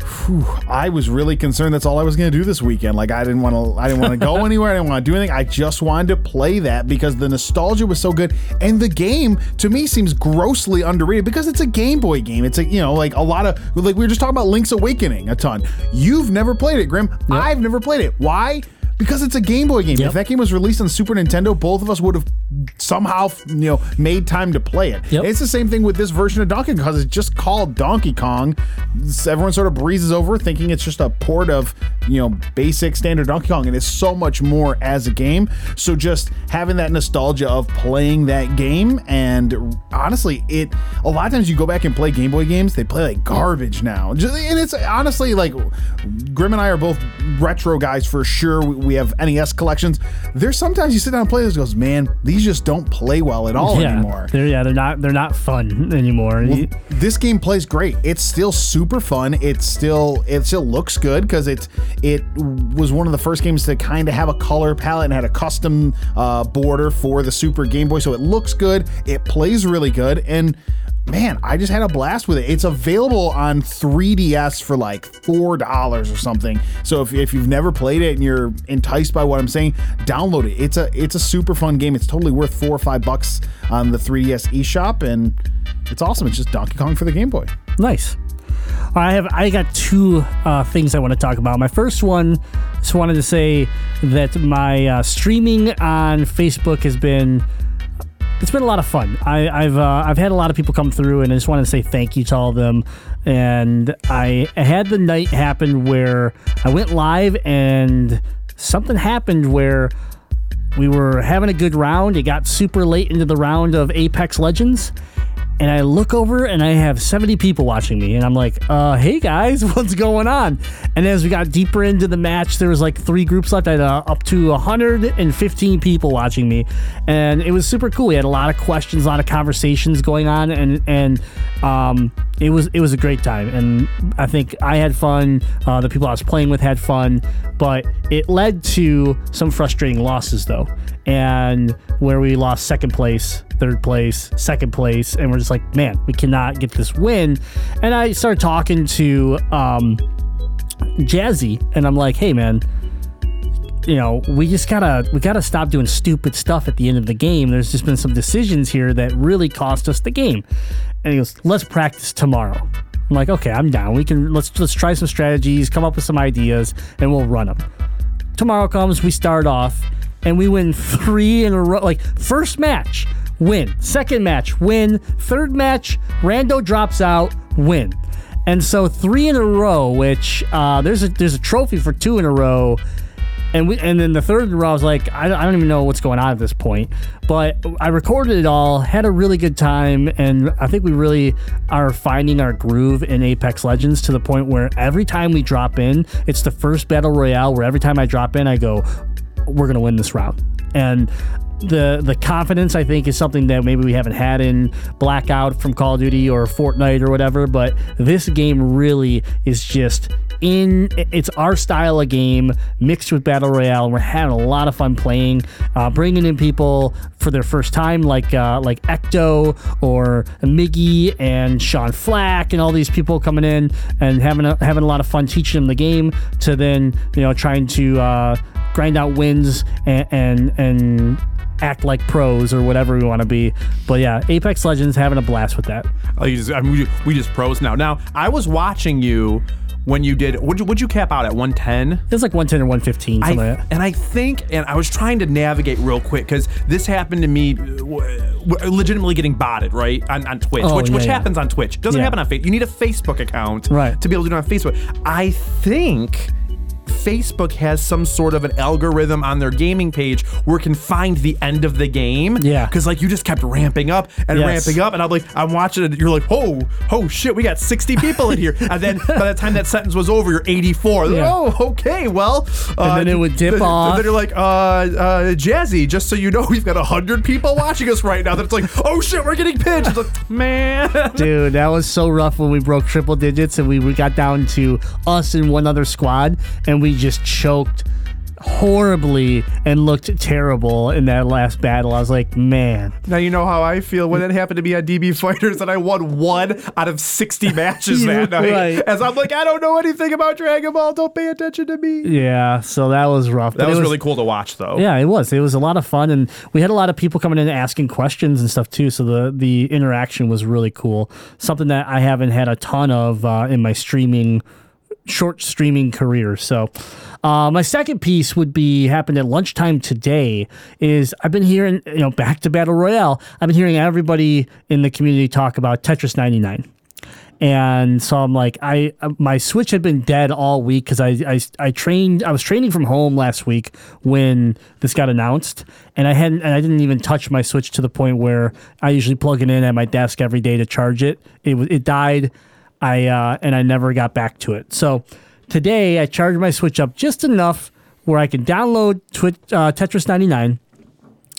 Whew, I was really concerned. That's all I was going to do this weekend. Like I didn't want to. I didn't want to go anywhere. I didn't want to do anything. I just wanted to play that because the nostalgia was so good, and the game to me seems grossly underrated because it's a Game Boy game. It's a you know like a lot of like we were just talking about Link's Awakening a ton. You've never played it, Grim. I've never played it. Why? Because it's a Game Boy game. Yep. If that game was released on Super Nintendo, both of us would have somehow, you know, made time to play it. Yep. It's the same thing with this version of Donkey Kong because it's just called Donkey Kong. Everyone sort of breezes over thinking it's just a port of, you know, basic standard Donkey Kong, and it's so much more as a game. So just having that nostalgia of playing that game, and honestly, it a lot of times you go back and play Game Boy games, they play like garbage now. Just- And it's honestly like Grim and I are both retro guys for sure. We, we have NES collections. There's sometimes you sit down and play this, goes, man, these just don't play well at all yeah, anymore. They're, yeah, they're not they're not fun anymore. You- this game plays great. It's still super fun. It's still it still looks good because it's it was one of the first games to kind of have a color palette and had a custom uh, border for the Super Game Boy. So it looks good. It plays really good and. Man, I just had a blast with it. It's available on 3DS for like four dollars or something. So if, if you've never played it and you're enticed by what I'm saying, download it. It's a it's a super fun game. It's totally worth four or five bucks on the 3DS eShop, and it's awesome. It's just Donkey Kong for the Game Boy. Nice. I have I got two uh, things I want to talk about. My first one, just wanted to say that my uh, streaming on Facebook has been it's been a lot of fun. I, I've uh, I've had a lot of people come through, and I just wanted to say thank you to all of them. And I had the night happen where I went live, and something happened where we were having a good round. It got super late into the round of Apex Legends. And I look over and I have 70 people watching me. And I'm like, uh, hey guys, what's going on? And as we got deeper into the match, there was like three groups left. I had uh, up to 115 people watching me. And it was super cool. We had a lot of questions, a lot of conversations going on. And, and, um, it was it was a great time, and I think I had fun. Uh, the people I was playing with had fun, but it led to some frustrating losses though, and where we lost second place, third place, second place, and we're just like, man, we cannot get this win. And I started talking to um, Jazzy, and I'm like, hey man, you know, we just gotta we gotta stop doing stupid stuff at the end of the game. There's just been some decisions here that really cost us the game. And he goes, let's practice tomorrow. I'm like, okay, I'm down. We can let's let's try some strategies, come up with some ideas, and we'll run them. Tomorrow comes, we start off, and we win three in a row. Like first match, win. Second match, win. Third match, Rando drops out, win. And so three in a row, which uh, there's a there's a trophy for two in a row and we and then the third row, I was like, I, I don't even know what's going on at this point. But I recorded it all, had a really good time, and I think we really are finding our groove in Apex Legends to the point where every time we drop in, it's the first battle royale where every time I drop in, I go, we're gonna win this round. And the the confidence I think is something that maybe we haven't had in Blackout from Call of Duty or Fortnite or whatever, but this game really is just in it's our style of game mixed with battle royale we're having a lot of fun playing uh, bringing in people for their first time like uh, like ecto or miggy and sean flack and all these people coming in and having a, having a lot of fun teaching them the game to then you know trying to uh, grind out wins and and, and act like pros or whatever we want to be but yeah apex legends having a blast with that Oh, you just, I mean, we, we just pros now. Now, I was watching you when you did. Would you would you cap out at 110? it was like 110 or 115 I, like that and I think, and I was trying to navigate real quick because this happened to me, uh, w- legitimately getting botted right on, on Twitch, Oh, which yeah, which yeah. happens on Twitch. Doesn't Yeah. happen on Facebook. You need a Facebook account Right. to be able to do it on Facebook. I think. Facebook has some sort of an algorithm on their gaming page where it can find the end of the game. Yeah. Because like you just kept ramping up and Yes. ramping up, and I'm like, I'm watching it. You're like, oh, oh shit, we got 60 people in here. And then by the time that sentence was over, you're 84. Yeah. Oh, okay, well. uh, then it would dip th- off. Then you're like, uh, uh, Jazzy, just so you know, we've got 100 people watching us right now. That's like, oh shit, we're getting pinched. It's like, man. Dude, that was so rough when we broke triple digits and we, we got down to us and one other squad and we just choked horribly and looked terrible in that last battle. I was like, man. Now you know how I feel when it happened to be on DB Fighters and I won one out of 60 matches that night. Right. As I'm like, I don't know anything about Dragon Ball. Don't pay attention to me. Yeah, so that was rough. That But was, really cool to watch, though. Yeah, it was. It was a lot of fun, and we had a lot of people coming in asking questions and stuff too. So the the interaction was really cool. Something that I haven't had a ton of uh, in my streaming short streaming career. So uh, my second piece would be happened at lunchtime today. Is I've been hearing you know back to battle royale. I've been hearing everybody in the community talk about Tetris 99 and so I'm like, I my Switch had been dead all week because I, I I trained I was training from home last week when this got announced, and I hadn't and I didn't even touch my Switch to the point where I usually plug it in at my desk every day to charge it. It it died, I uh, and I never got back to it. So today I charged my Switch up just enough where I can download Twitch, uh, Tetris 99,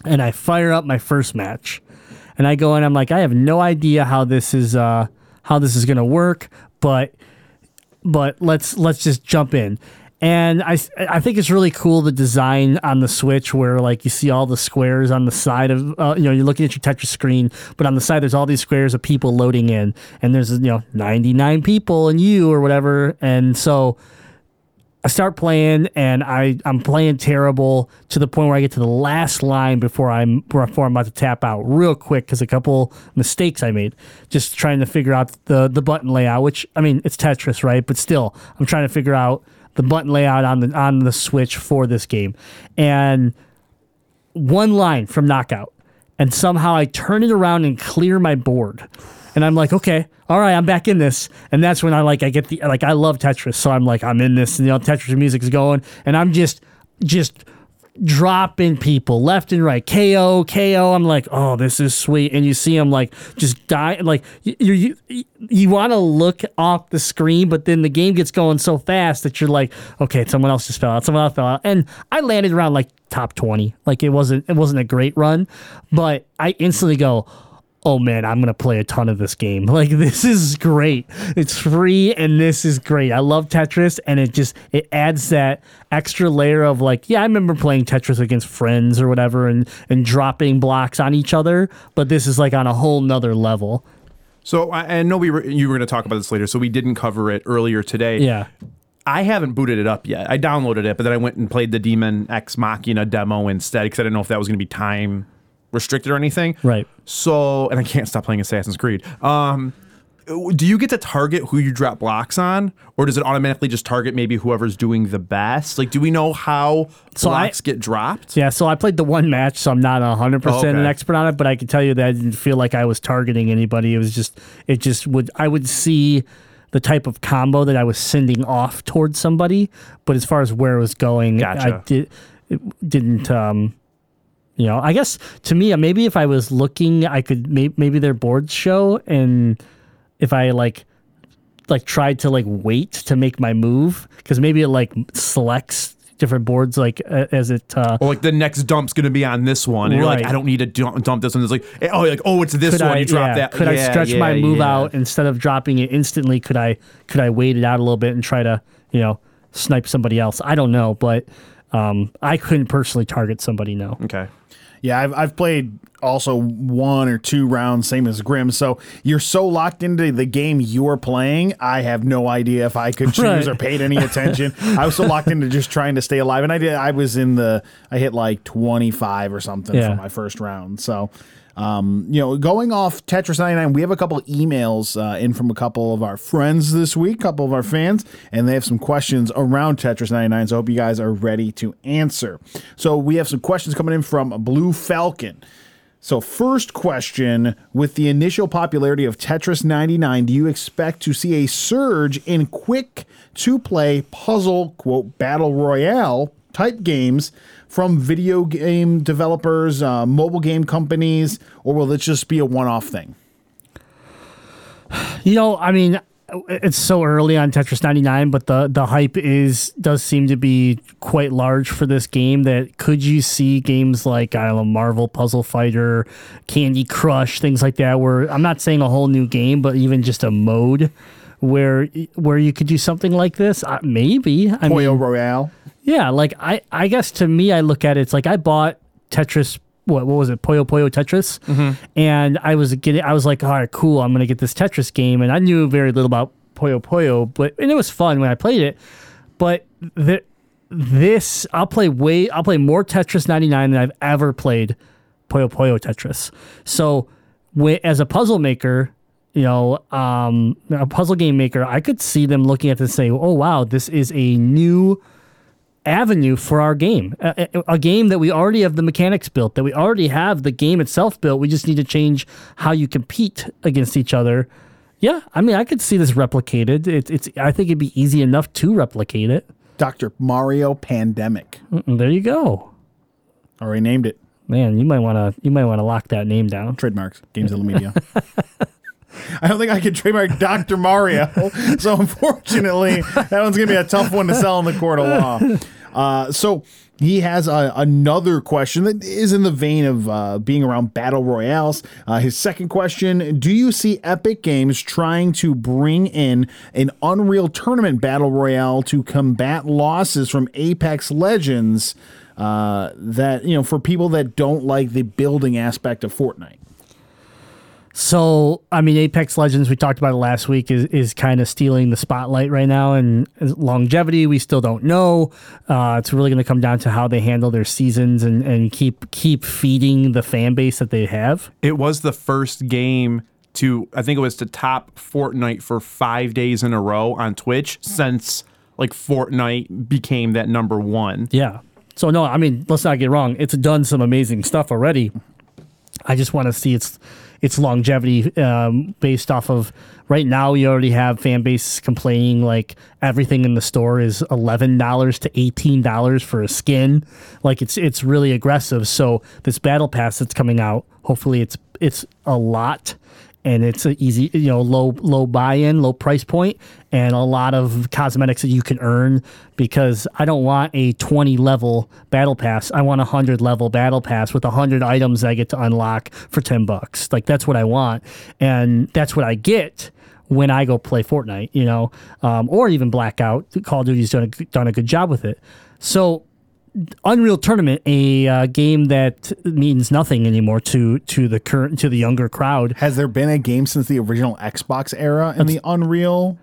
and I fire up my first match and I go and I'm like, I have no idea how this is uh, how this is gonna work, but but let's let's just jump in. And I I think it's really cool the design on the Switch where like you see all the squares on the side of uh, you know you're looking at your Tetris screen, but on the side there's all these squares of people loading in, and there's you know 99 people and you or whatever, and so. I start playing and I I'm playing terrible to the point where I get to the last line before I'm before I'm about to tap out real quick because a couple mistakes I made. Just trying to figure out the the button layout which I mean it's Tetris right? But still I'm trying to figure out the button layout on the on the Switch for this game and one line from knockout and somehow I turn it around and clear my board. And I'm like, okay, all right, I'm back in this. And that's when I like I get the like I love Tetris, so I'm like I'm in this and you know Tetris music is going and I'm just just dropping people left and right. KO, KO. I'm like, oh, this is sweet. And you see them like just die. Like you, you, you, you want to look off the screen, but then the game gets going so fast that you're like, okay, someone else just fell out. Someone else fell out. And I landed around like top 20. Like it wasn't, it wasn't a great run, but I instantly go, oh man, I'm gonna play a ton of this game. Like this is great. It's free and this is great. I love Tetris and it just it adds that extra layer of like, yeah, I remember playing Tetris against friends or whatever and and dropping blocks on each other, but this is like on a whole nother level. So I, I know we were you were going to talk about this later, so we didn't cover it earlier today. Yeah. I haven't booted it up yet. I downloaded it, but then I went and played the Daemon X Machina demo instead because I didn't know if that was going to be time restricted or anything. Right. So, and I can't stop playing Assassin's Creed. Um, do you get to target who you drop blocks on, or does it automatically just target maybe whoever's doing the best? Like, do we know how So I- blocks get dropped? Yeah, so I played the one match, so I'm not hundred percent an Okay. expert on it, but I can tell you that I didn't feel like I was targeting anybody. It was just it just would I would see the type of combo that I was sending off towards somebody, but as far as where it was going, I Gotcha. did it didn't um you know, I guess to me maybe if I was looking, I could may, maybe their boards show and if I like like tried to like wait to make my move because maybe it like selects different boards like uh, as it uh Or like the next dump's going to be on this one, and you're like, I don't need to dump, dump this one. It's like, oh, like oh, it's this could one. I, you drop yeah, that. could I Yeah, stretch my move yeah. out instead of dropping it instantly? Could I could I wait it out a little bit and try to you know snipe somebody else? I don't know, but um, I couldn't personally target somebody. No. Okay. Yeah, I've, I've played also one or two rounds, same as Grim. So you're so locked into the game you're playing. I have no idea if I could choose Right. or paid any attention. I was so locked into just trying to stay alive, and I did. I was in the. I hit like 25 or something Yeah. for my first round. So. Um, you know, going off Tetris 99, we have a couple emails uh, in from a couple of our friends this week, couple of our fans, and they have some questions around Tetris 99. So I hope you guys are ready to answer. So we have some questions coming in from Blue Falcon. So, first question With the initial popularity of Tetris 99, do you expect to see a surge in quick to play puzzle, quote, battle royale type games from video game developers, uh, mobile game companies, or will it just be a one off thing? You know, I mean, it's so early on Tetris 99, but the the hype is does seem to be quite large for this game. That could you see games like I don't know Marvel Puzzle Fighter, Candy Crush, things like that. Where I'm not saying a whole new game, but even just a mode where where you could do something like this. Uh, maybe. I Puyo mean, Royale. Yeah, like I, I guess to me, I look at it, it's like I bought Tetris. What, what was it? Puyo Puyo Tetris, and I was getting. I was like, all right, cool. I'm gonna get this Tetris game, and I knew very little about Puyo Puyo, but and it was fun when I played it. But the, this, I'll play way. I'll play more Tetris 99 than I've ever played Puyo Puyo Tetris. So, as a puzzle maker, you know, um, a puzzle game maker, I could see them looking at this and saying, "Oh wow, this is a new." Avenue for our game. A, a- game that we already have the mechanics built, that we already have the game itself built. We just need to change how you compete against each other. Yeah, I mean, I could see this replicated. It, it's, I think it'd be easy enough to replicate it. Dr. Mario Pandemic. And there you go, Already named it. man. You might want to, you might want to lock that name down. Trademarks. Gamezilla Media. I don't think I can trademark Dr. Mario. So unfortunately, that one's gonna be a tough one to sell in the court of law. Uh, so he has uh, another question that is in the vein of uh, being around battle royales. Uh, his second question: Do you see Epic Games trying to bring in an Unreal Tournament battle royale to combat losses from Apex Legends? Uh, that you know, for people that don't like the building aspect of Fortnite. So, I mean, Apex Legends, we talked about it last week, is, is kind of stealing the spotlight right now. And longevity, we still don't know. Uh, it's really going to come down to how they handle their seasons and, and keep keep feeding the fan base that they have. It was the first game to, I think it was to top Fortnite for five days in a row on Twitch since like Fortnite became that number one. Yeah. So, no, I mean, let's not get wrong. It's done some amazing stuff already. I just want to see its its longevity um, based off of right now. You already have fan base complaining like everything in the store is eleven dollars to eighteen dollars for a skin. Like it's it's really aggressive. So this battle pass that's coming out, hopefully it's it's a lot and it's an easy, you know, low low buy-in, low price point, and a lot of cosmetics that you can earn. Because I don't want a 20 level battle pass. I want a 100 level battle pass with 100 items I get to unlock for 10 bucks. Like that's what I want, and that's what I get when I go play Fortnite. You know, um, or even Blackout. Call of Duty's done a, done a good job with it. So Unreal Tournament, a uh, game that means nothing anymore to to the current to the younger crowd. Has there been a game since the original Xbox era in the Unreal?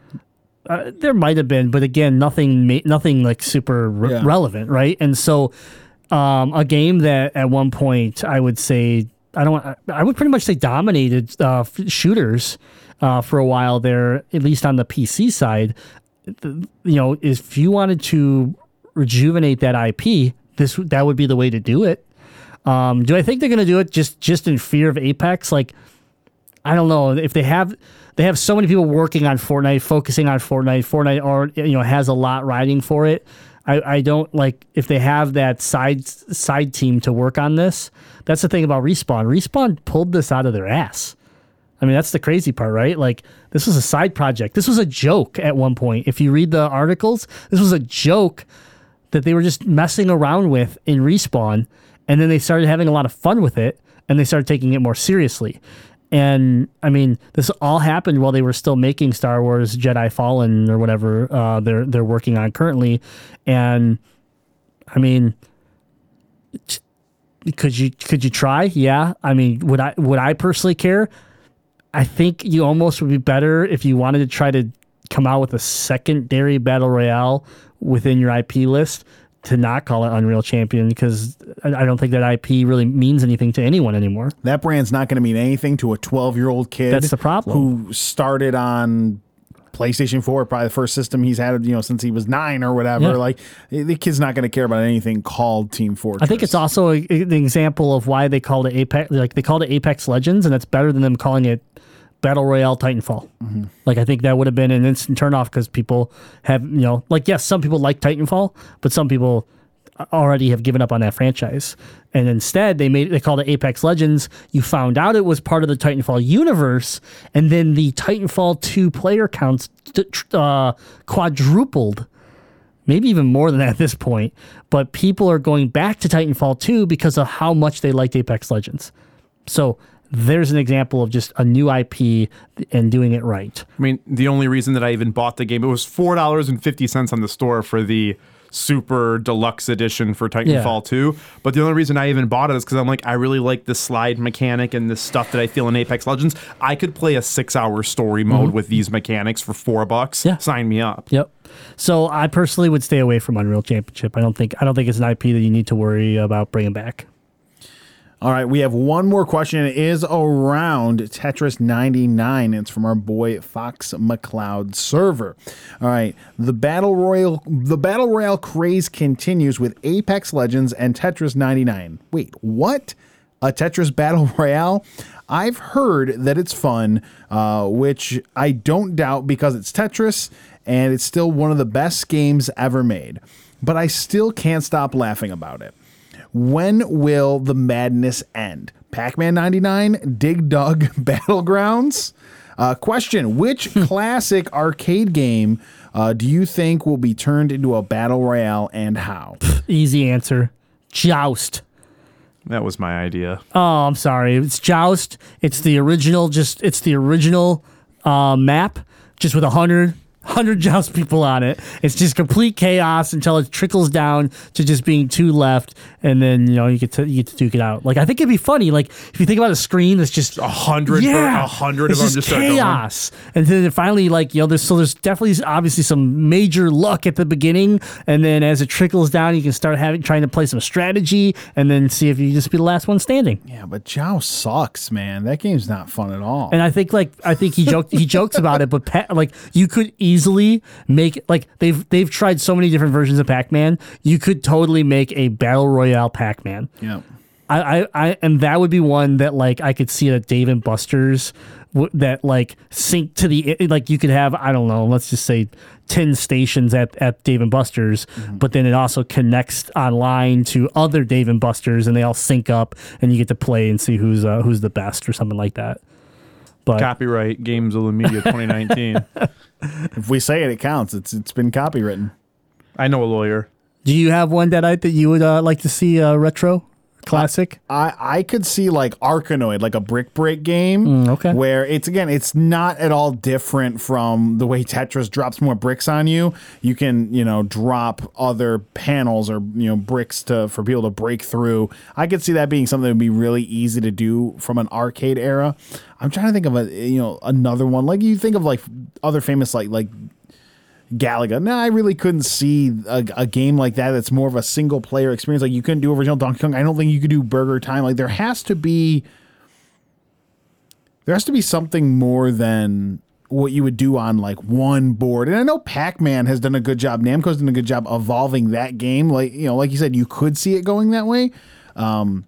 Uh, there might have been, but again, nothing nothing like super re- Yeah. relevant, right? And so, um, a game that at one point I would say I don't I would pretty much say dominated uh, f- shooters uh, for a while there, at least on the PC side. You know, if you wanted to rejuvenate that IP, this that would be the way to do it. Um, do I think they're going to do it just just in fear of Apex? Like, I don't know if they have they have so many people working on Fortnite, focusing on Fortnite. Fortnite or you know has a lot riding for it. I, I don't like if they have that side side team to work on this. That's the thing about Respawn. Respawn pulled this out of their ass. I mean, that's the crazy part, right? Like, this was a side project. This was a joke at one point. If you read the articles, this was a joke that they were just messing around with in Respawn. And then they started having a lot of fun with it and they started taking it more seriously. And I mean, this all happened while they were still making Star Wars Jedi Fallen or whatever uh, they're they're working on currently. And I mean, could you could you try? Yeah. I mean, would I would I personally care? I think you almost would be better if you wanted to try to come out with a secondary battle royale within your IP list to not call it Unreal Champion because I don't think that IP really means anything to anyone anymore. That brand's not going to mean anything to a 12 year old kid. That's the problem. Who started on PlayStation 4, probably the first system he's had, you know, since he was nine or whatever. Yeah. Like, the kid's not going to care about anything called Team Fortress. I think it's also a, an example of why they called it Apex. Like they called it Apex Legends, and that's better than them calling it Battle Royale Titanfall. Like I think that would have been an instant turnoff because people have you know like yes, some people like Titanfall, but some people already have given up on that franchise. And instead, they made they called it Apex Legends. You found out it was part of the Titanfall universe, and then the Titanfall two player counts uh, quadrupled maybe even more than that at this point. But people are going back to Titanfall 2 because of how much they liked Apex Legends. So there's an example of just a new IP and doing it right. I mean, the only reason that I even bought the game, it was four dollars and fifty cents on the store for the super deluxe edition for Titanfall 2. But the only reason I even bought it is because I'm like, I really like the slide mechanic and the stuff that I feel in Apex Legends. I could play a six hour story mode with these mechanics for four bucks. Mm-hmm. Yeah. Sign me up. Yep. So I personally would stay away from Unreal Championship. I don't think I don't think it's an IP that you need to worry about bringing back. All right, we have one more question. It is around Tetris 99. It's from our boy Fox McCloud server. All right, the battle royal the battle royale craze continues with Apex Legends and Tetris 99. Wait, what? A Tetris battle royale? I've heard that it's fun, uh, which I don't doubt because it's Tetris and it's still one of the best games ever made. But I still can't stop laughing about it. When will the madness end? Pac Man 99, Dig Dug Battlegrounds? Uh, question Which classic arcade game uh, do you think will be turned into a battle royale and how? Easy answer. Joust. That was my idea. Oh, I'm sorry. It's Joust. It's the original. Just it's the original uh, map, just with a hundred hundred Joust people on it. It's just complete chaos until it trickles down to just being two left, and then you know you get to you get to duke it out. Like I think it'd be funny. Like if you think about a screen that's just A hundred, yeah, a hundred of it's them just just going. chaos. And then finally, like you know, there's so there's definitely obviously some major luck at the beginning, and then as it trickles down, you can start having trying to play some strategy, and then see if you just be the last one standing. Yeah, but Joust sucks, man. That game's not fun at all. And I think like I think he joked he jokes about it, but pa- like you could easily make like they've they've tried so many different versions of Pac-Man. You could totally make a battle royale Pac-Man. yeah. I, I, I and that would be one that like I could see at Dave and Buster's w- that like sync to the like you could have I don't know let's just say ten stations at at Dave and Buster's, but then it also connects online to other Dave and Buster's and they all sync up and you get to play and see who's uh, who's the best or something like that. But Copyright the Media 2019. If we say it, it counts. It's it's been copywritten. I know a lawyer. do you have one that I that you would uh, like to see uh, retro classic? I, I could see like Arkanoid, like a brick break game. Mm, okay. Where it's again, it's not at all different from the way Tetris drops more bricks on you. You can, you know, drop other panels or, you know, bricks to for people to break through. I could see that being something that would be really easy to do from an arcade era. I'm trying to think of a you know, another one. Like you think of like other famous like like Galaga. No, I really couldn't see a, a game like that that's more of a single player experience. Like you couldn't do original Donkey Kong. I don't think you could do Burger Time. Like there has to be there has to be something more than what you would do on like one board. And I know Pac-Man has done a good job. Namco's done a good job evolving that game. Like, you know, like you said, you could see it going that way. Um,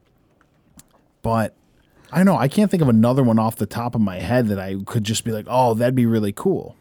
but I don't know. I can't think of another one off the top of my head that I could just be like, oh, that'd be really cool.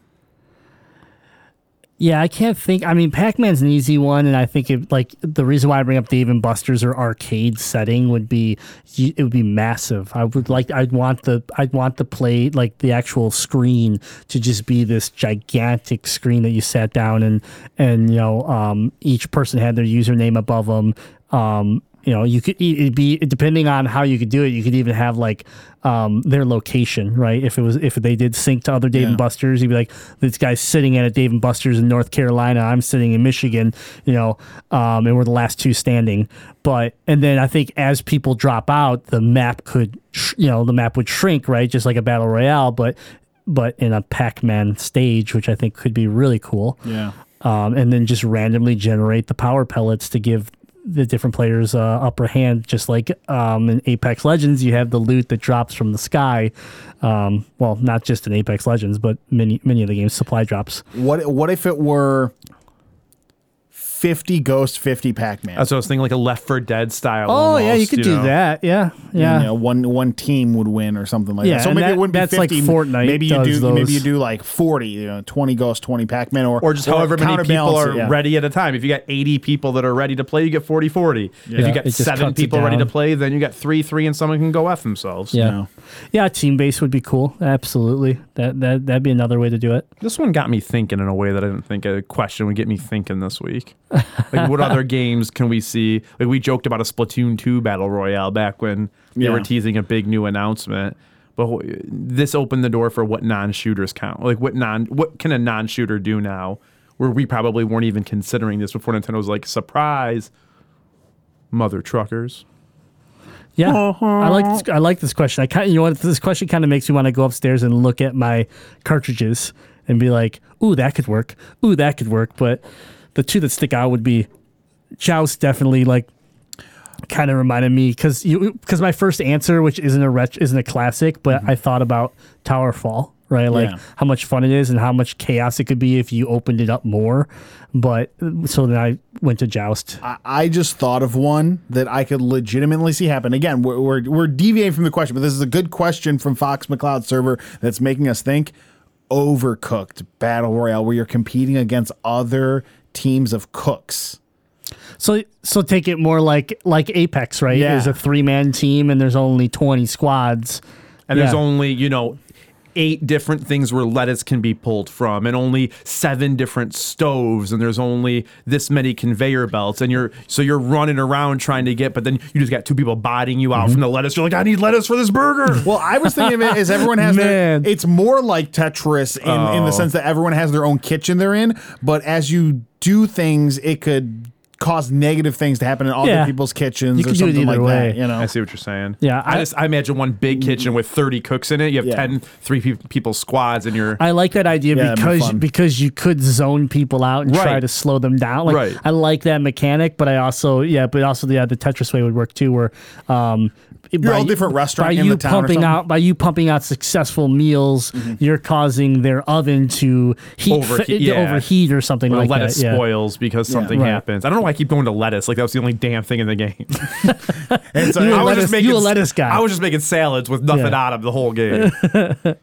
Yeah, I can't think. I mean, Pac Man's an easy one, and I think it like the reason why I bring up Dave and Buster's or arcade setting would be it would be massive. I would like I'd want the I'd want the play like the actual screen to just be this gigantic screen that you sat down and and you know um, each person had their username above them. Um, you know, you could it'd be depending on how you could do it. You could even have like um, their location, right? If it was if they did sync to other Dave and Buster's, you'd be like, this guy's sitting at a Dave and Buster's in North Carolina. I'm sitting in Michigan, you know, um, and we're the last two standing. But and then I think as people drop out, the map could, sh- you know, the map would shrink, right? Just like a battle royale, but but in a Pac-Man stage, which I think could be really cool Yeah. um, and then just randomly generate the power pellets to give the different players uh, upper hand. Just like um, in Apex Legends, you have the loot that drops from the sky. Um, well, not just in Apex Legends, but many many of the games supply drops. What what if it were 50 Ghost, 50 Pac-Man? That's what I was thinking, like a Left 4 Dead style. Oh yeah, you almost, could do know. that. Yeah, yeah. you know, one one team would win or something like Yeah, that. So maybe that- it wouldn't that's be like 50. Fortnite maybe you does do those. maybe you do like 40, you know, 20 ghosts, 20 Pac-Man or Or just however many people are it, yeah. ready at a time. If you got 80 people that are ready to play, you get 40 40. If you it got seven people ready to play, then you got 3 3 and someone can go F themselves. Yeah, No. yeah. Team base would be cool. Absolutely. That that that'd be another way to do it. This one got me thinking in a way that I didn't think a question would get me thinking this week. Like, what other games can we see? Like, we joked about a Splatoon 2 Battle Royale back when they Yeah. were teasing a big new announcement. But this opened the door for what non-shooters count. Like, what non what can a non-shooter do now? Where we probably weren't even considering this before Nintendo was like, surprise, mother truckers. Yeah, I like uh-huh. this. I like this question. I kind, you know what? This question kind of makes me want to go upstairs and look at my cartridges and be like, "Ooh, that could work. Ooh, that could work." But the two that stick out would be Joust. Definitely, like, kind of reminded me because you because my first answer, which isn't a ret- isn't a classic, but mm-hmm. I thought about Towerfall. Right, like Yeah. how much fun it is and how much chaos it could be if you opened it up more. But so then I went to Joust. I, I just thought of one that I could legitimately see happen. Again, we're, we're, we're deviating from the question, but this is a good question from Fox McCloud server that's making us think. Overcooked battle royale where you're competing against other teams of cooks. So so take it more like like Apex, right? Yeah. There's a three man team and there's only twenty squads. And there's only, you know, eight different things where lettuce can be pulled from and only seven different stoves and there's only this many conveyor belts and you're so you're running around trying to get but then you just got two people botting you Mm-hmm. out from the lettuce you're like I need lettuce for this burger Well, I was thinking of it as everyone has their. It's more like Tetris in, in the Oh. sense that everyone has their own kitchen they're in, but as you do things, it could cause negative things to happen in other Yeah. people's kitchens You or could do it something like way. that. You know, I see what you're saying. Yeah, I, I- just I imagine one big kitchen with 30 cooks in it. You have Yeah. ten three 10 three people squads and you're I like that idea Yeah, it'd be because fun. because you could zone people out and try Right. to slow them down. Like Right. I like that mechanic, but I also yeah, but also yeah, the Tetris way would work too, where um, by all you- different restaurant by in you the town or pumping something. out by you pumping out successful meals, you're causing their oven to heat Overheat- fa- yeah. overheat or something or like lettuce that. Yeah. spoils because something Right. happens. I don't know why I keep going to lettuce. Like that was the only damn thing in the game. And so You I was lettuce- you a lettuce guy. I was just making salads with nothing Yeah. on them the whole game.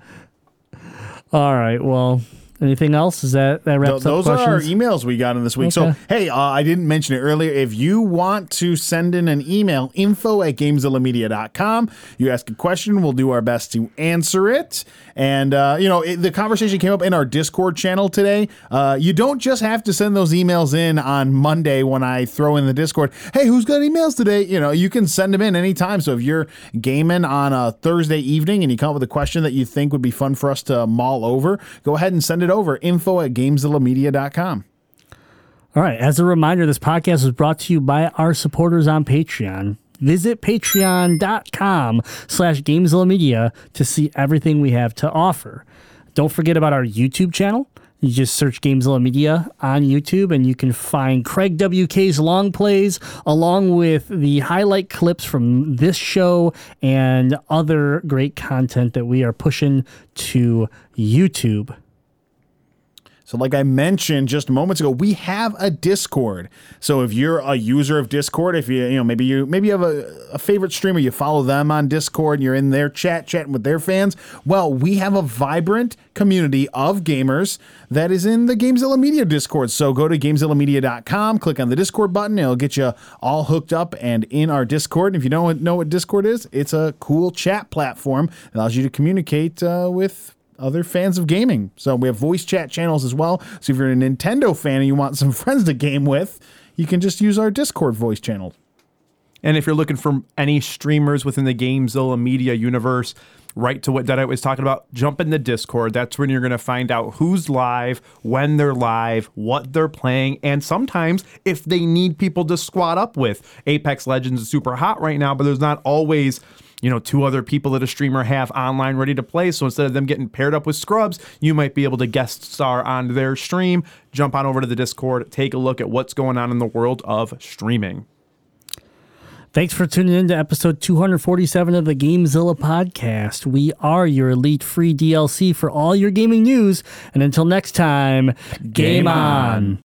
All right. Well, anything else? Is that that Th- wraps up those are our emails we got in this week. So, hey, uh, I didn't mention it earlier. If you want to send in an email, info at gamezillamedia.com, you ask a question, we'll do our best to answer it. And, uh, you know, it, the conversation came up in our Discord channel today. Uh, you don't just have to send those emails in on Monday when I throw in the Discord, hey, who's got emails today? You know, you can send them in anytime. So if you're gaming on a Thursday evening and you come up with a question that you think would be fun for us to mull over, go ahead and send it over. Info at gamezillamedia.com. All right. As a reminder, this podcast is brought to you by our supporters on Patreon. Visit patreon.com slash Gamezilla Media to see everything we have to offer. Don't forget about our YouTube channel. You just search Gamezilla Media on YouTube and you can find Craig WK's long plays along with the highlight clips from this show and other great content that we are pushing to YouTube. So, like I mentioned just moments ago, we have a Discord. So, if you're a user of Discord, if you you know maybe you maybe you have a, a favorite streamer, you follow them on Discord, and you're in their chat chatting with their fans. Well, we have a vibrant community of gamers that is in the Gamezilla Media Discord. So, go to gamezillamedia.com, click on the Discord button, it'll get you all hooked up and in our Discord. And if you don't know what Discord is, it's a cool chat platform that allows you to communicate uh, with other fans of gaming. So we have voice chat channels as well. So if you're a Nintendo fan and you want some friends to game with, you can just use our Discord voice channel. And if you're looking for any streamers within the Gamezilla media universe, right to what Deadite was talking about, jump in the Discord. That's when you're going to find out who's live, when they're live, what they're playing, and sometimes if they need people to squat up with. Apex Legends is super hot right now, but there's not always you know, two other people that a streamer have online ready to play. So instead of them getting paired up with scrubs, you might be able to guest star on their stream. Jump on over to the Discord, take a look at what's going on in the world of streaming. Thanks for tuning in to episode 247 of the Gamezilla podcast. We are your elite free DLC for all your gaming news. And until next time, game, on.